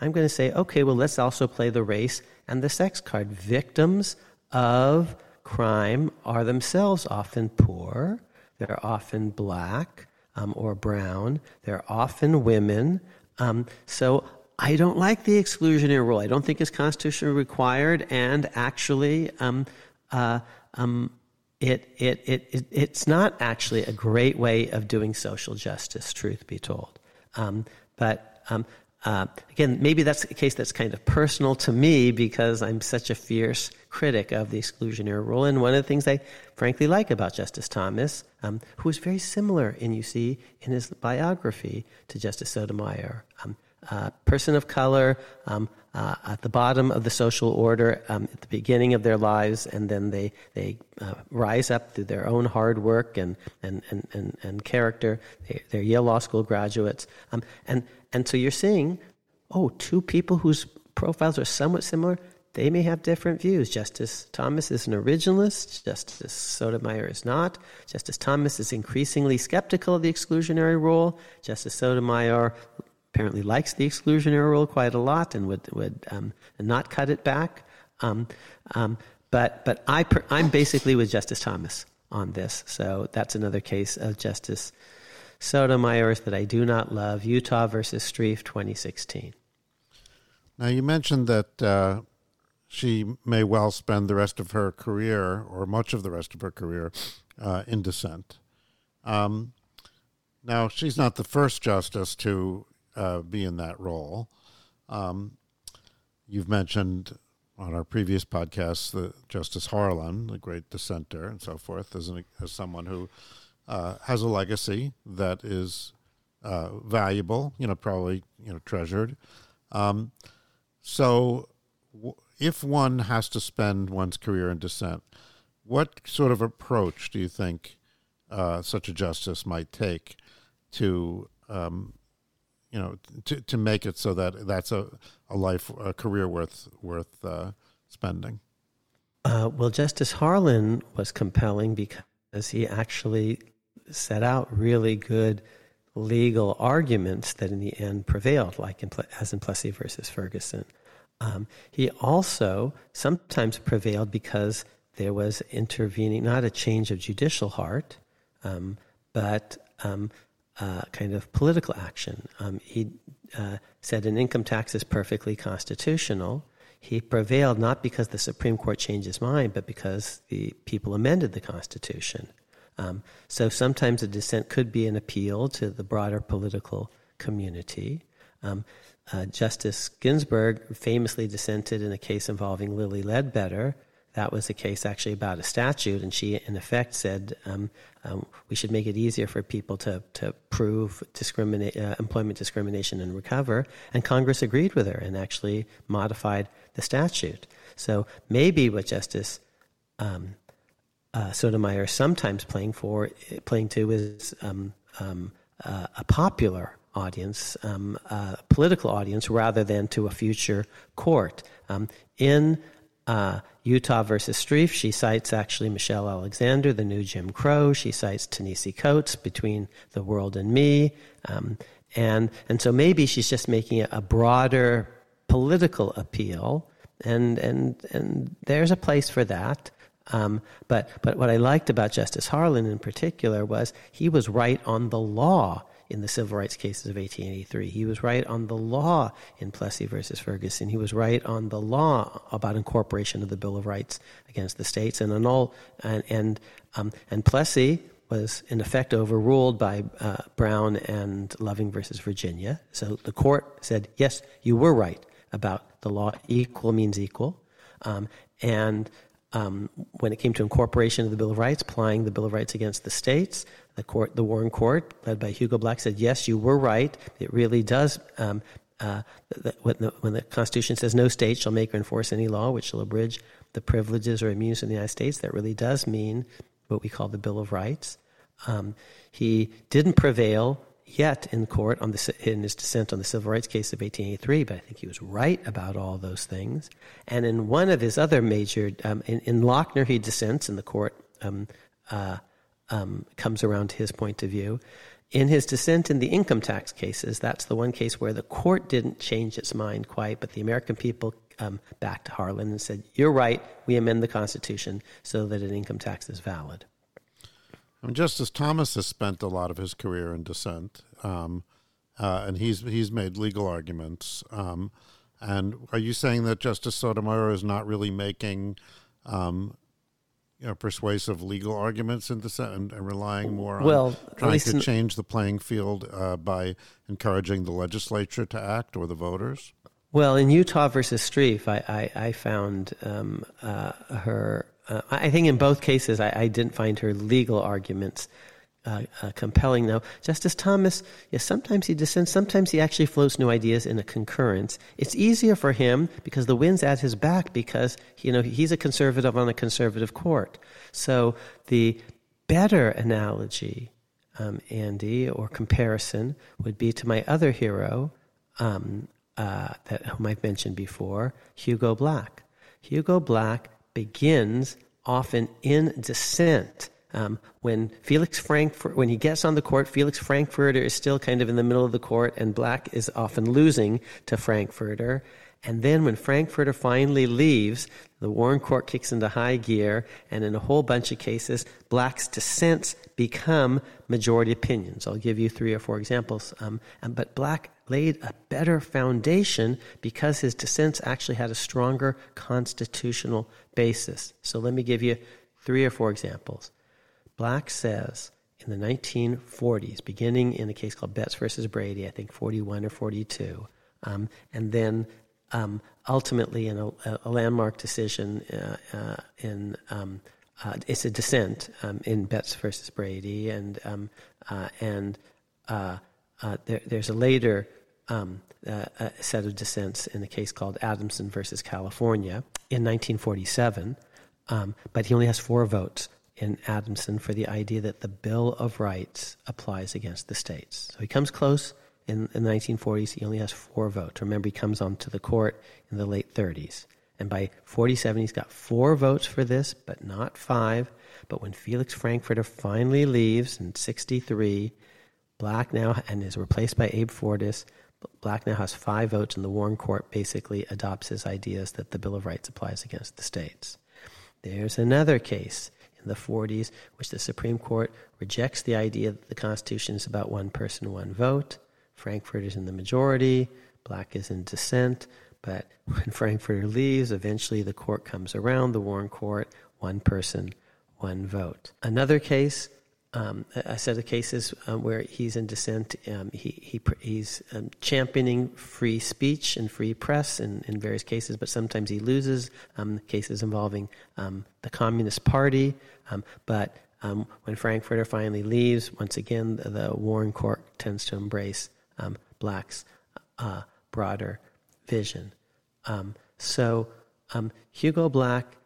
I'm going to say, okay, well, let's also play the race and the sex card. Victims of crime are themselves often poor, they're often black um, or brown, they're often women. Um, so I don't like the exclusionary rule. I don't think it's constitutionally required, and actually, um, uh, um, it, it, it, it, it's not actually a great way of doing social justice, truth be told. Um, but um, uh, again, maybe that's a case that's kind of personal to me because I'm such a fierce critic of the exclusionary rule. And one of the things I frankly like about Justice Thomas, um, who is very similar in, you see, in his biography to Justice Sotomayor, um, uh, person of color um, uh, at the bottom of the social order um, at the beginning of their lives, and then they, they uh, rise up through their own hard work and, and, and, and, and character. They, are Yale Law School graduates. Um, and, and so you're seeing, oh, two people whose profiles are somewhat similar. They may have different views. Justice Thomas is an originalist. Justice Sotomayor is not. Justice Thomas is increasingly skeptical of the exclusionary rule. Justice Sotomayor apparently likes the exclusionary rule quite a lot and would, would um, not cut it back. Um, um, but but I per, I'm basically with Justice Thomas on this. So that's another case of Justice Sotomayor's that I do not love. Utah versus Strieff, 2016. Now you mentioned that uh, she may well spend the rest of her career, or much of the rest of her career, uh, in dissent. Um, now she's not the first justice to uh, be in that role. Um, you've mentioned on our previous podcasts the Justice Harlan, the great dissenter, and so forth, as, an, someone who uh, has a legacy that is uh, valuable, you know, probably you know treasured. Um, so, w- if one has to spend one's career in dissent, what sort of approach do you think uh, such a justice might take to um, you know, to, to make it so that that's a, a life, a career worth worth uh, spending? Uh, well, Justice Harlan was compelling because he actually set out really good legal arguments that in the end prevailed, like in, as in Plessy versus Ferguson. Um, he also sometimes prevailed because there was intervening, not a change of judicial heart, um, but um, uh, kind of political action. Um, he uh, said an income tax is perfectly constitutional. He prevailed not because the Supreme Court changed his mind, but because the people amended the Constitution. Um, so sometimes a dissent could be an appeal to the broader political community. Um, uh, Justice Ginsburg famously dissented in a case involving Lilly Ledbetter, that was a case actually about a statute, and she, in effect, said um, um, we should make it easier for people to, to prove uh, employment discrimination and recover. And Congress agreed with her and actually modified the statute. So maybe what Justice um, uh, Sotomayor is sometimes playing for, playing to, is um, um, uh, a popular audience, um, a political audience, rather than to a future court. in uh, Utah versus Strieff, she cites actually Michelle Alexander, the new Jim Crow. She cites Ta-Nehisi Coates, Between the World and Me. Um, and, and so maybe she's just making a broader political appeal, and, and, and there's a place for that. Um, but, but what I liked about Justice Harlan in particular was he was right on the law in the civil rights cases of 1883. He was right on the law in Plessy versus Ferguson. He was right on the law about incorporation of the Bill of Rights against the states, and all and and, um, and Plessy was in effect overruled by uh, Brown and Loving versus Virginia. So the court said, yes, you were right about the law. Equal means equal, um, and um, when it came to incorporation of the Bill of Rights, applying the Bill of Rights against the states, the court, the Warren Court, led by Hugo Black, said, "Yes, you were right. It really does." Um, uh, the, when, the, when, the, Constitution says no state shall make or enforce any law which shall abridge the privileges or immunities of the United States, that really does mean what we call the Bill of Rights. Um, he didn't prevail yet in court on the, in his dissent on the civil rights case of 1883, but I think he was right about all those things. And in one of his other major, um, in, in, Lochner, he dissents, in the court um, uh, um, comes around to his point of view. In his dissent in the income tax cases, that's the one case where the court didn't change its mind quite, but the American people um, backed Harlan and said, You're right, we amend the Constitution so that an income tax is valid. And Justice Thomas has spent a lot of his career in dissent, um, uh, and he's he's made legal arguments. Um, and are you saying that Justice Sotomayor is not really making, um, you know, persuasive legal arguments in dissent and, and relying more on well, trying to change the playing field uh, by encouraging the legislature to act or the voters? Well, in Utah versus Strieff, I, I, I found um, uh, her uh, I think in both cases, I, I didn't find her legal arguments uh, uh, compelling. though. Justice Thomas, yes, sometimes he dissents, sometimes he actually floats new ideas in a concurrence. It's easier for him because the wind's at his back because you know he's a conservative on a conservative court. So the better analogy, um, Andy, or comparison would be to my other hero, um, uh, that whom I've mentioned before, Hugo Black. Hugo Black begins often in dissent. Um, when Felix Frankfurter, when he gets on the court, Felix Frankfurter is still kind of in the middle of the court, and Black is often losing to Frankfurter. And then when Frankfurter finally leaves, the Warren Court kicks into high gear, and in a whole bunch of cases, Black's dissents become majority opinions. I'll give you three or four examples. Um, but Black laid a better foundation because his dissents actually had a stronger constitutional basis. So let me give you three or four examples. Black says in the 1940s, beginning in a case called Betts versus Brady, I think 41 or 42, um, and then um, ultimately in a, a, landmark decision uh, uh, in um, uh, it's a dissent um, in Betts versus Brady, and um, uh, and uh, uh, there, there's a later um, set of dissents in a case called Adamson versus California in 1947, um, but he only has four votes in Adamson for the idea that the Bill of Rights applies against the states. So he comes close in, in the 1940s. He only has four votes. Remember, he comes onto the court in the late 30s. And by 47, he's got four votes for this, but not five. But when Felix Frankfurter finally leaves in 63, Black now and is replaced by Abe Fortas, Black now has five votes, and the Warren Court basically adopts his ideas that the Bill of Rights applies against the states. There's another case in the 40s which the Supreme Court rejects the idea that the Constitution is about one person, one vote. Frankfurt is in the majority, Black is in dissent, but when Frankfurter leaves, eventually the court comes around, the Warren Court, one person, one vote. Another case um, a set of cases um, where he's in dissent. Um, he, he, he's um, championing free speech and free press in, in various cases, but sometimes he loses um, cases involving um, the Communist Party. but when Frankfurter finally leaves, once again, the, the Warren Court tends to embrace Black's uh, broader vision. so Hugo Black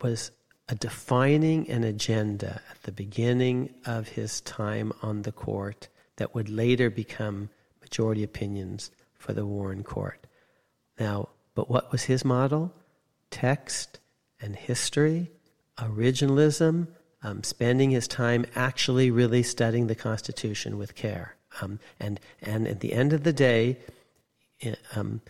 was a defining an agenda at the beginning of his time on the court that would later become majority opinions for the Warren Court. Now, but what was his model? Text and history, originalism, um, spending his time actually really studying the Constitution with care. Um, and, and at the end of the day, um,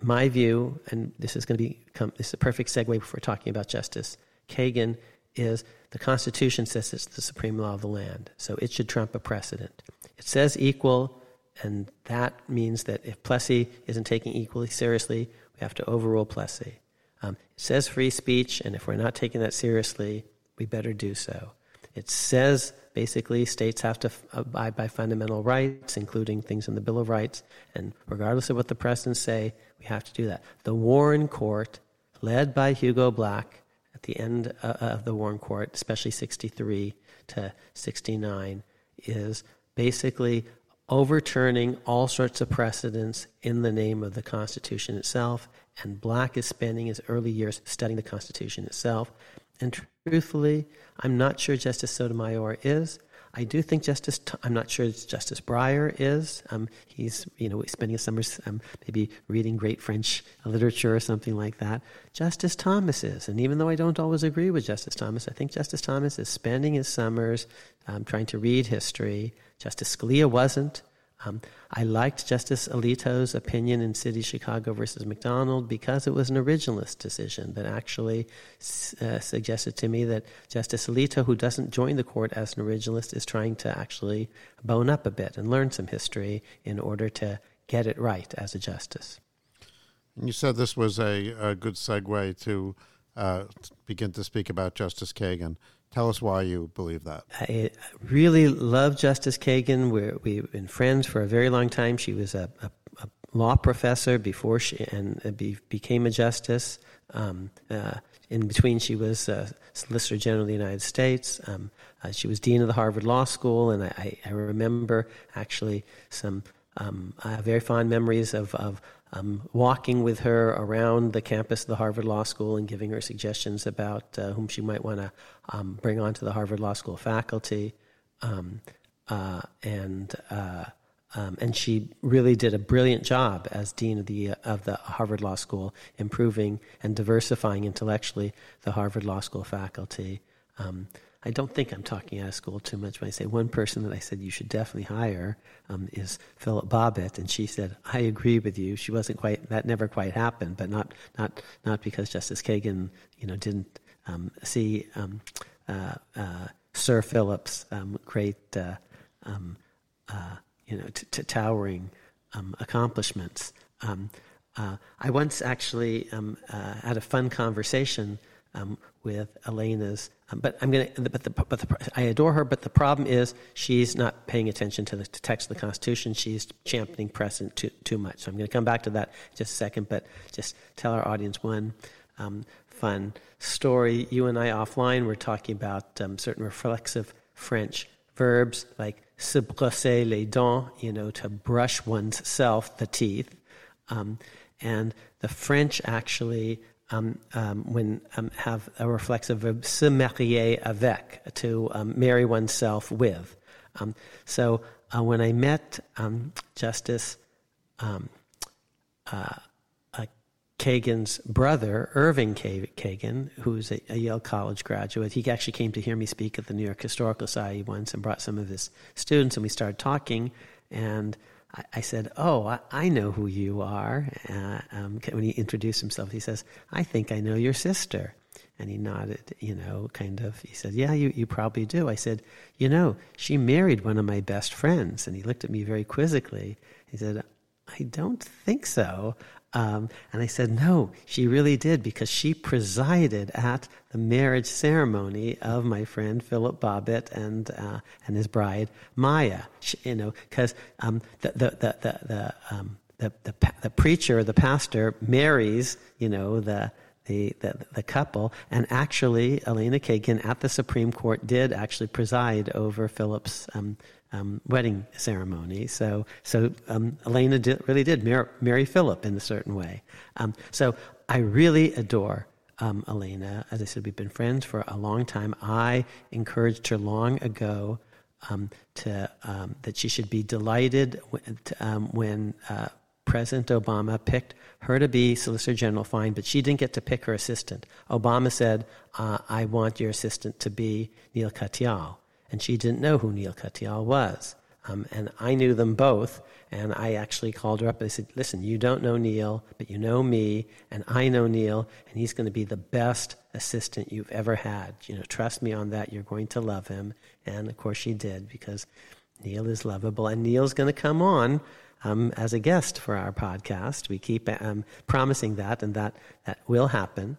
my view, and this is going to become this is a perfect segue for talking about justice. Kagan is the Constitution says it's the supreme law of the land, so it should trump a precedent. It says equal, and that means that if Plessy isn't taken equally seriously, we have to overrule Plessy. Um, it says free speech, and if we're not taking that seriously, we better do so. It says basically states have to abide by fundamental rights, including things in the Bill of Rights, and regardless of what the precedents say, we have to do that. The Warren Court, led by Hugo Black, the end uh, of the Warren Court, especially 63 to 69, is basically overturning all sorts of precedents in the name of the Constitution itself. And Black is spending his early years studying the Constitution itself. And truthfully, I'm not sure Justice Sotomayor is. I do think Justice. I'm not sure Justice Breyer is. Um, he's you know spending his summers um, maybe reading great French literature or something like that. Justice Thomas is, and even though I don't always agree with Justice Thomas, I think Justice Thomas is spending his summers um, trying to read history. Justice Scalia wasn't. Um, I liked Justice Alito's opinion in City of Chicago versus McDonald because it was an originalist decision that actually uh, suggested to me that Justice Alito, who doesn't join the court as an originalist, is trying to actually bone up a bit and learn some history in order to get it right as a justice. You said this was a, a good segue to uh, begin to speak about Justice Kagan. Tell us why you believe that. I really love Justice Kagan. We're, we've been friends for a very long time. She was a, a, a law professor before she and uh, be, became a justice. Um, uh, in between, she was uh, Solicitor General of the United States. Um, uh, she was Dean of the Harvard Law School, and I, I remember actually some um, very fond memories of, of um, walking with her around the campus of the Harvard Law School and giving her suggestions about uh, whom she might want to um, bring onto the Harvard Law School faculty. Um, uh, and uh, um, and she really did a brilliant job as dean of the of the Harvard Law School, improving and diversifying intellectually the Harvard Law School faculty. Um, I don't think I'm talking out of school too much when I say one person that I said you should definitely hire um, is Philip Bobbitt, and she said I agree with you. She wasn't quite that never quite happened, but not not not because Justice Kagan you know didn't um, see um, uh, uh, Sir Philip's um, great uh, um, uh, you know t- t- towering um, accomplishments. Uh, I once actually uh, had a fun conversation um, with Elena's. Um, but I'm going to. But the but the, I adore her. But the problem is she's not paying attention to the text of the Constitution. She's championing precedent too too much. So I'm going to come back to that just a second. But just tell our audience one um, fun story. You and I offline were talking about um, certain reflexive French verbs like se brosser les dents, you know, to brush one's self, the teeth. Um, and the French actually um, um, when um, have a reflexive verb se marier avec to um, marry oneself with. Um, so uh, when I met um, Justice uh, uh, Kagan's brother, Irving Kagan, who's a, a, Yale College graduate, he actually came to hear me speak at the New York Historical Society once and brought some of his students, and we started talking. And I, said, Oh, I, I, know who you are. Uh, um, when he introduced himself, he says, I think I know your sister. And he nodded, you know, kind of. He said, Yeah, you, you probably do. I said, You know, she married one of my best friends. And he looked at me very quizzically. He said, I don't think so. Um, and I said, no, she really did because she presided at the marriage ceremony of my friend Philip Bobbitt and, uh, and his bride, Maya. She, you know, because um, the, the, the, the, the, um, the, the, the preacher, the pastor, marries, you know, the, the, the, the, couple. And actually, Elena Kagan at the Supreme Court did actually preside over Philip's um, um, wedding ceremony. So, so um, Elena did, really did marry, Philip in a certain way. Um, so I really adore um, Elena. As I said, we've been friends for a long time. I encouraged her long ago um, to um, that she should be delighted when, when uh, President Obama picked her to be Solicitor General, fine, but she didn't get to pick her assistant. Obama said, uh, I want your assistant to be Neil Katyal and she didn't know who Neil Katyal was. Um, and I knew them both, and I actually called her up I said, Listen, you don't know Neil, but you know me, and I know Neil, and he's going to be the best assistant you've ever had. You know, trust me on that. You're going to love him. And of course, she did because Neil is lovable, and Neil's going to come on. Um, as a guest for our podcast, we keep um, promising that, and that that will happen.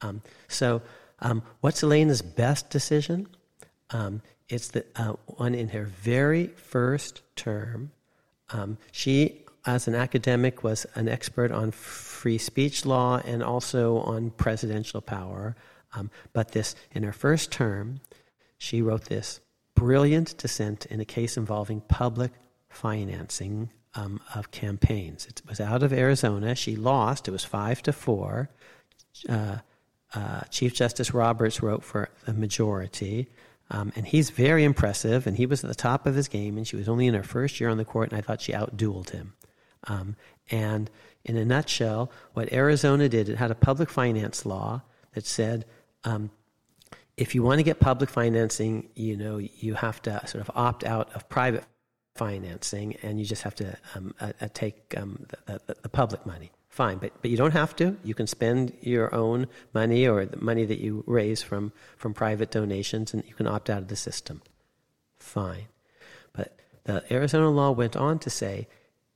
Um, so, um, what's Elena's best decision? Um, it's the uh, one in her very first term. Um, she, as an academic, was an expert on free speech law and also on presidential power. Um, but this, in her first term, she wrote this brilliant dissent in a case involving public financing um, of campaigns. It was out of Arizona. She lost. It was five to four. Uh, uh, Chief Justice Roberts wrote for the majority. Um, and he's very impressive, and he was at the top of his game, and she was only in her first year on the court, and I thought she outdueled him. Um, and in a nutshell, what Arizona did, it had a public finance law that said um, if you want to get public financing, you know, you have to sort of opt out of private financing, and you just have to um, uh, uh, take um, the, the, the, public money. Fine, but but you don't have to. You can spend your own money or the money that you raise from from private donations, and you can opt out of the system. Fine, but the Arizona law went on to say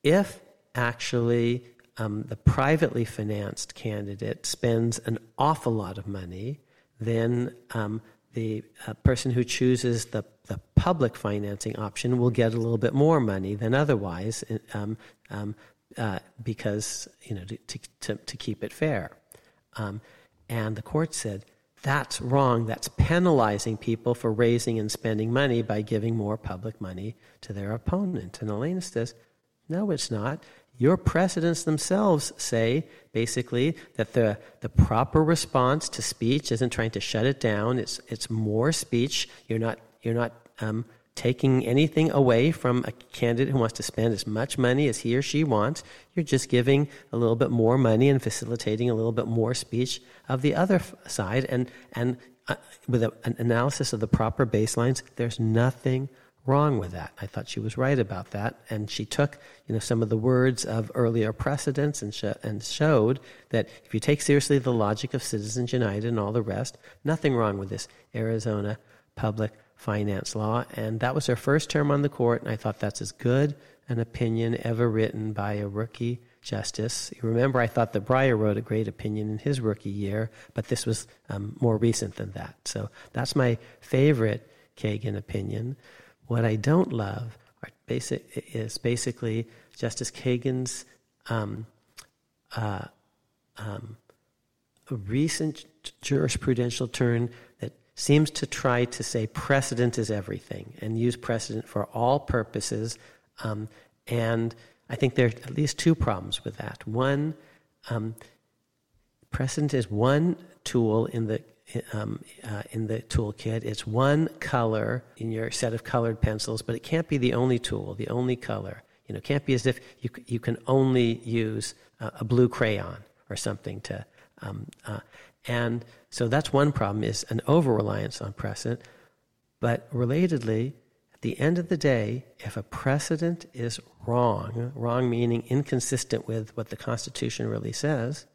if actually um, the privately financed candidate spends an awful lot of money, then um, the uh, person who chooses the, the public financing option will get a little bit more money than otherwise um, um, uh, because, you know, to, to, to keep it fair. Um, and the court said, that's wrong. That's penalizing people for raising and spending money by giving more public money to their opponent. And Elena says, no, it's not. Your precedents themselves say, basically, that the, the proper response to speech isn't trying to shut it down. It's, it's more speech. You're not, you're not um, taking anything away from a candidate who wants to spend as much money as he or she wants. You're just giving a little bit more money and facilitating a little bit more speech of the other side. And, and uh, with a, an analysis of the proper baselines, there's nothing wrong with that. I thought she was right about that, and she took you know some of the words of earlier precedents and sh- and showed that if you take seriously the logic of Citizens United and all the rest, nothing wrong with this Arizona public finance law. And that was her first term on the court, and I thought that's as good an opinion ever written by a rookie justice. You remember, I thought that Breyer wrote a great opinion in his rookie year, but this was um, more recent than that. So that's my favorite Kagan opinion. What I don't love basic, is basically Justice Kagan's um, uh, um, recent jurisprudential turn seems to try to say precedent is everything and use precedent for all purposes. Um, and I think there are at least two problems with that. One, um, precedent is one tool in the um, uh, in the toolkit. It's one color in your set of colored pencils, but it can't be the only tool, the only color. You know, it can't be as if you, you can only use uh, a blue crayon or something to. Um, uh, and so that's one problem is an over reliance on precedent. But relatedly, at the end of the day, if a precedent is wrong, wrong meaning inconsistent with what the Constitution really says,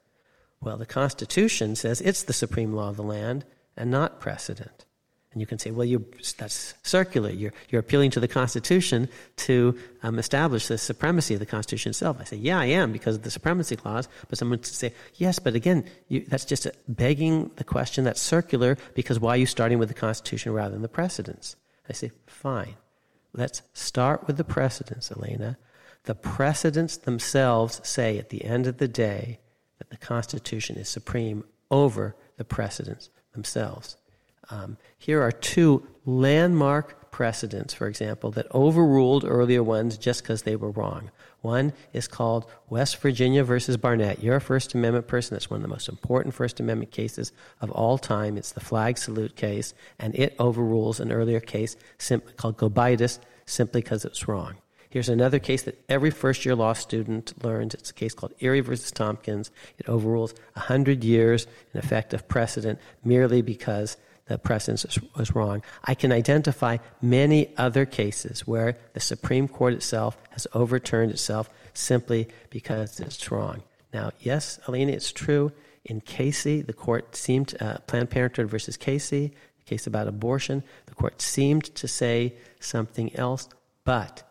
well, the Constitution says it's the supreme law of the land and not precedent. And you can say, well, you, that's circular. You're, you're appealing to the Constitution to um, establish the supremacy of the Constitution itself. I say, yeah, I am because of the supremacy clause. But someone would say, yes, but again, you, that's just begging the question that's circular because why are you starting with the Constitution rather than the precedents? I say, fine. Let's start with the precedents, Elena. The precedents themselves say at the end of the day, that the Constitution is supreme over the precedents themselves. Um, here are two landmark precedents, for example, that overruled earlier ones just because they were wrong. One is called West Virginia versus Barnette. You're a First Amendment person. It's one of the most important First Amendment cases of all time. It's the flag salute case, and it overrules an earlier case called Gobitis simply because it's wrong. Here's another case that every first year law student learns. It's a case called Erie versus Tompkins. It overrules 100 years in effect of precedent merely because the precedent was wrong. I can identify many other cases where the Supreme Court itself has overturned itself simply because it's wrong. Now, yes, Elena, it's true. In Casey, the court seemed, uh, Planned Parenthood versus Casey, the case about abortion, the court seemed to say something else, but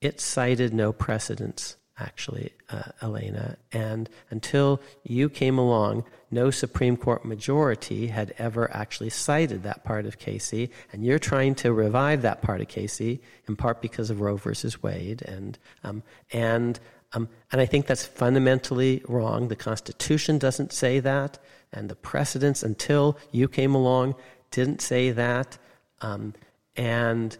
it cited no precedents, actually, uh, Elena. And until you came along, no Supreme Court majority had ever actually cited that part of Casey. And you're trying to revive that part of Casey, in part because of Roe versus Wade. And, um, and, um, and I think that's fundamentally wrong. The Constitution doesn't say that. And the precedents, until you came along, didn't say that. Um, and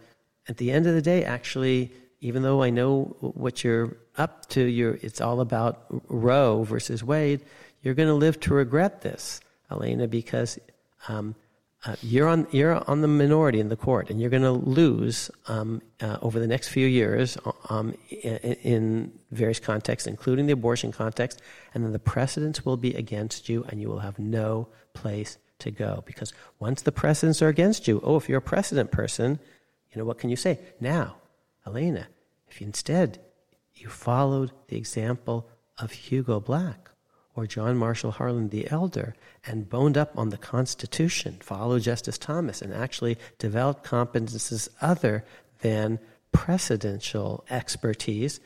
at the end of the day, actually, even though I know what you're up to, you're, it's all about Roe versus Wade, you're going to live to regret this, Elena, because um, uh, you're on you're on the minority in the court, and you're going to lose um, uh, over the next few years um, in, in, various contexts, including the abortion context, and then the precedents will be against you, and you will have no place to go because once the precedents are against you, oh, if you're a precedent person, you know what can you say now, Elena? If instead you followed the example of Hugo Black or John Marshall Harlan the Elder and boned up on the Constitution, followed Justice Thomas, and actually developed competences other than precedential expertise,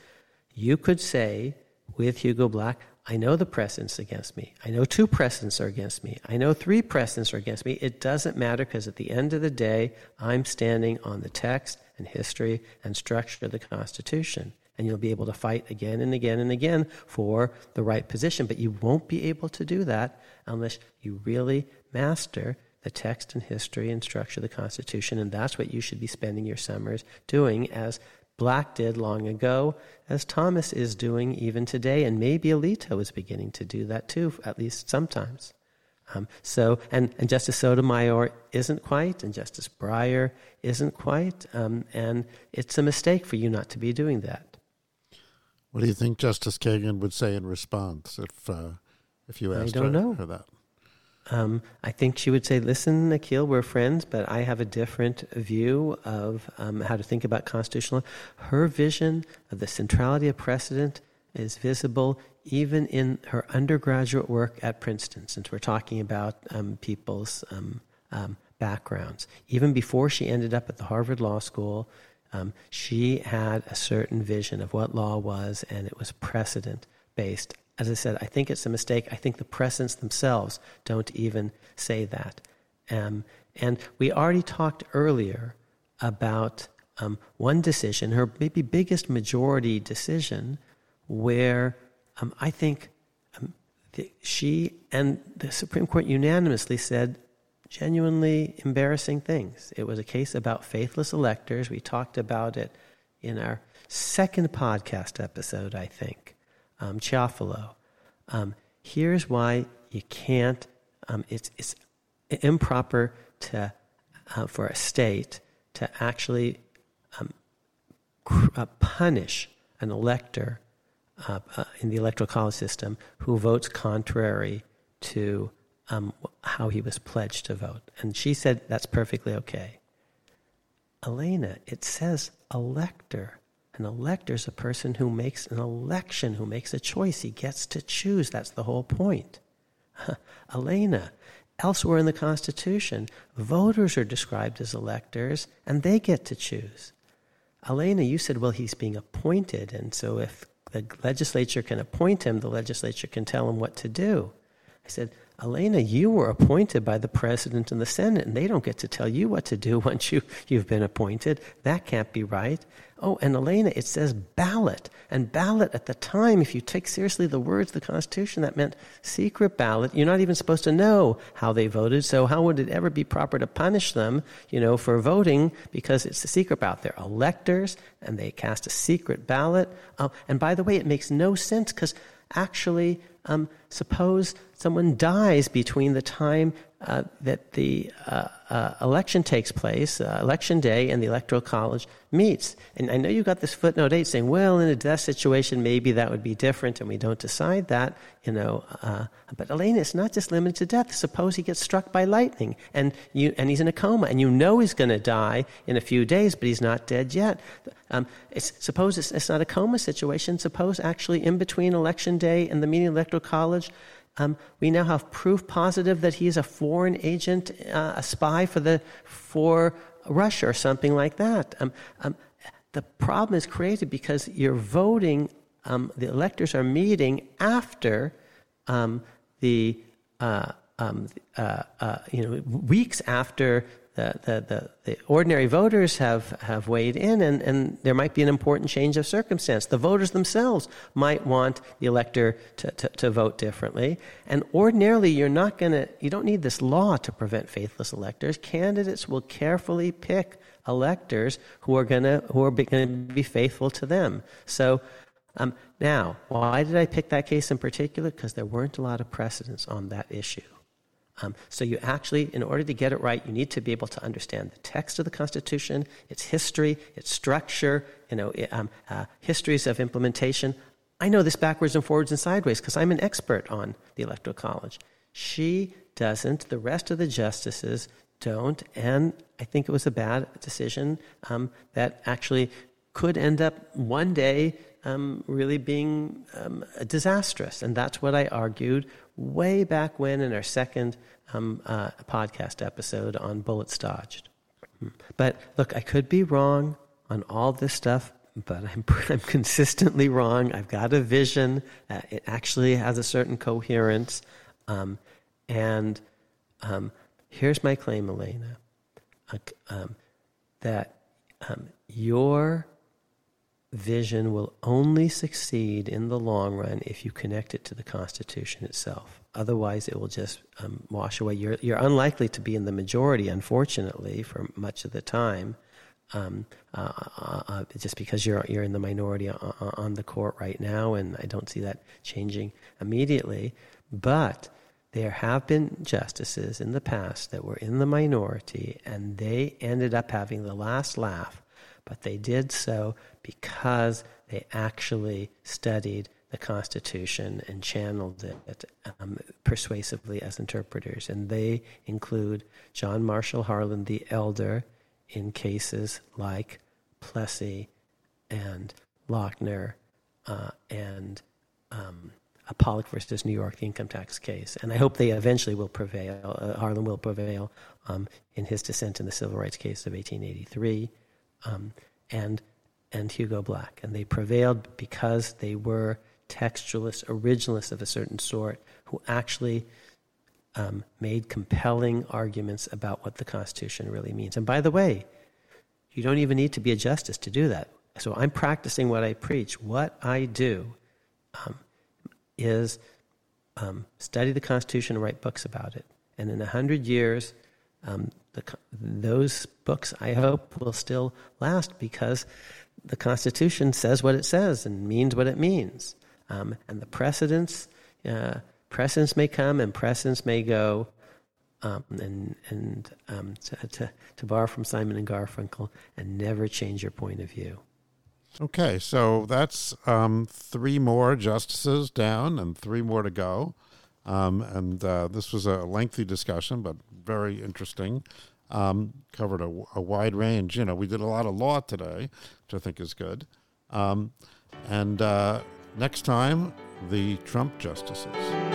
you could say with Hugo Black, I know the precedents against me. I know two precedents are against me. I know three precedents are against me. It doesn't matter because at the end of the day, I'm standing on the text and history and structure of the Constitution and you'll be able to fight again and again and again for the right position. But you won't be able to do that unless you really master the text and history and structure of the Constitution. And that's what you should be spending your summers doing, as Black did long ago, as Thomas is doing even today. And maybe Alito is beginning to do that too, at least sometimes. Um, so, and, and Justice Sotomayor isn't quite, and Justice Breyer isn't quite, um, and it's a mistake for you not to be doing that. What do you think Justice Kagan would say in response if uh, if you asked I don't her, know. her that? Um, I think she would say, "Listen, Akhil, we're friends, but I have a different view of um, how to think about constitutional." law. Her vision of the centrality of precedent is visible even in her undergraduate work at Princeton, since we're talking about um, people's um, um, backgrounds. Even before she ended up at the Harvard Law School, um, she had a certain vision of what law was, and it was precedent based. As I said, I think it's a mistake. I think the precedents themselves don't even say that. Um, and we already talked earlier about um, one decision, her maybe biggest majority decision, where um, I think um, the, she and the Supreme Court unanimously said genuinely embarrassing things. It was a case about faithless electors. We talked about it in our second podcast episode, I think, um, Chiafalo. Um, here's why you can't, um, it's, it's improper to, uh, for a state to actually um, uh, punish an elector uh, uh, in the electoral college system who votes contrary to um, how he was pledged to vote. And she said that's perfectly okay. Elena, it says elector. An elector is a person who makes an election, who makes a choice. He gets to choose. That's the whole point. Elena, elsewhere in the Constitution, voters are described as electors and they get to choose. Elena, you said, well, he's being appointed, and so if the legislature can appoint him, the legislature can tell him what to do. I said, Elena, you were appointed by the president and the Senate, and they don't get to tell you what to do once you, you've been appointed. That can't be right. Oh, and Elena, it says ballot. And ballot at the time, if you take seriously the words of the Constitution, that meant secret ballot. You're not even supposed to know how they voted, so how would it ever be proper to punish them, you know, for voting because it's a secret ballot? They're electors, and they cast a secret ballot. Oh, and by the way, it makes no sense because actually, um, suppose someone dies between the time uh, that the uh, uh, election takes place, uh, election day, and the electoral college meets. And I know you got this footnote eight saying, well, in a death situation, maybe that would be different, and we don't decide that, you know. But Elena, it's not just limited to death. Suppose he gets struck by lightning, and you and he's in a coma, and you know he's going to die in a few days, but he's not dead yet. Um, it's, suppose it's, it's not a coma situation. Suppose actually in between election day and the meeting of electoral college, um, we now have proof positive that he's a foreign agent, uh, a spy for the for Russia or something like that. Um, um, the problem is created because you're voting. Um, the electors are meeting after um, the uh, um, uh, uh, you know weeks after the, the, the, ordinary voters have, have weighed in, and, and there might be an important change of circumstance. The voters themselves might want the elector to, to, to vote differently. And ordinarily, you're not going to, you don't need this law to prevent faithless electors. Candidates will carefully pick electors who are going to, who are going to be faithful to them. So, um, now, why did I pick that case in particular? Because there weren't a lot of precedents on that issue. Um, so you actually, in order to get it right, you need to be able to understand the text of the Constitution, its history, its structure, you know, um, uh, histories of implementation. I know this backwards and forwards and sideways because I'm an expert on the Electoral College. She doesn't. The rest of the justices don't. And I think it was a bad decision um, that actually could end up one day um, really being um, disastrous. And that's what I argued way back when in our second um, uh, podcast episode on bullets dodged. But look, I could be wrong on all this stuff, but I'm, I'm consistently wrong. I've got a vision. Uh, it actually has a certain coherence. Um, and um, here's my claim, Elena uh, um, that um, your vision will only succeed in the long run if you connect it to the Constitution itself. Otherwise, it will just um, wash away. You're, you're unlikely to be in the majority, unfortunately, for much of the time, um, uh, uh, uh, just because you're, you're in the minority on, on the court right now, and I don't see that changing immediately. But there have been justices in the past that were in the minority, and they ended up having the last laugh, but they did so because they actually studied the Constitution and channeled it um, persuasively as interpreters. And they include John Marshall Harlan the Elder in cases like Plessy and Lochner uh, and um, Pollock versus New York, the income tax case. And I hope they eventually will prevail. Uh, Harlan will prevail um, in his dissent in the civil rights case of 1883. Um, and and Hugo Black. And they prevailed because they were textualists, originalists of a certain sort, who actually um, made compelling arguments about what the Constitution really means. And by the way, you don't even need to be a justice to do that. So I'm practicing what I preach. What I do um, is um, study the Constitution and write books about it. And in a hundred years, um, the, those books, I hope, will still last because the Constitution says what it says and means what it means. Um, and the precedents, uh, precedents may come and precedents may go. Um, and and um, to, to, to borrow from Simon and Garfunkel, and never change your point of view. Okay, so that's um, three more justices down and three more to go. Um, and uh, this was a lengthy discussion, but very interesting. Um, covered a, a, wide range. You know, we did a lot of law today, which I think is good. Um, and uh, next time, the Trump justices.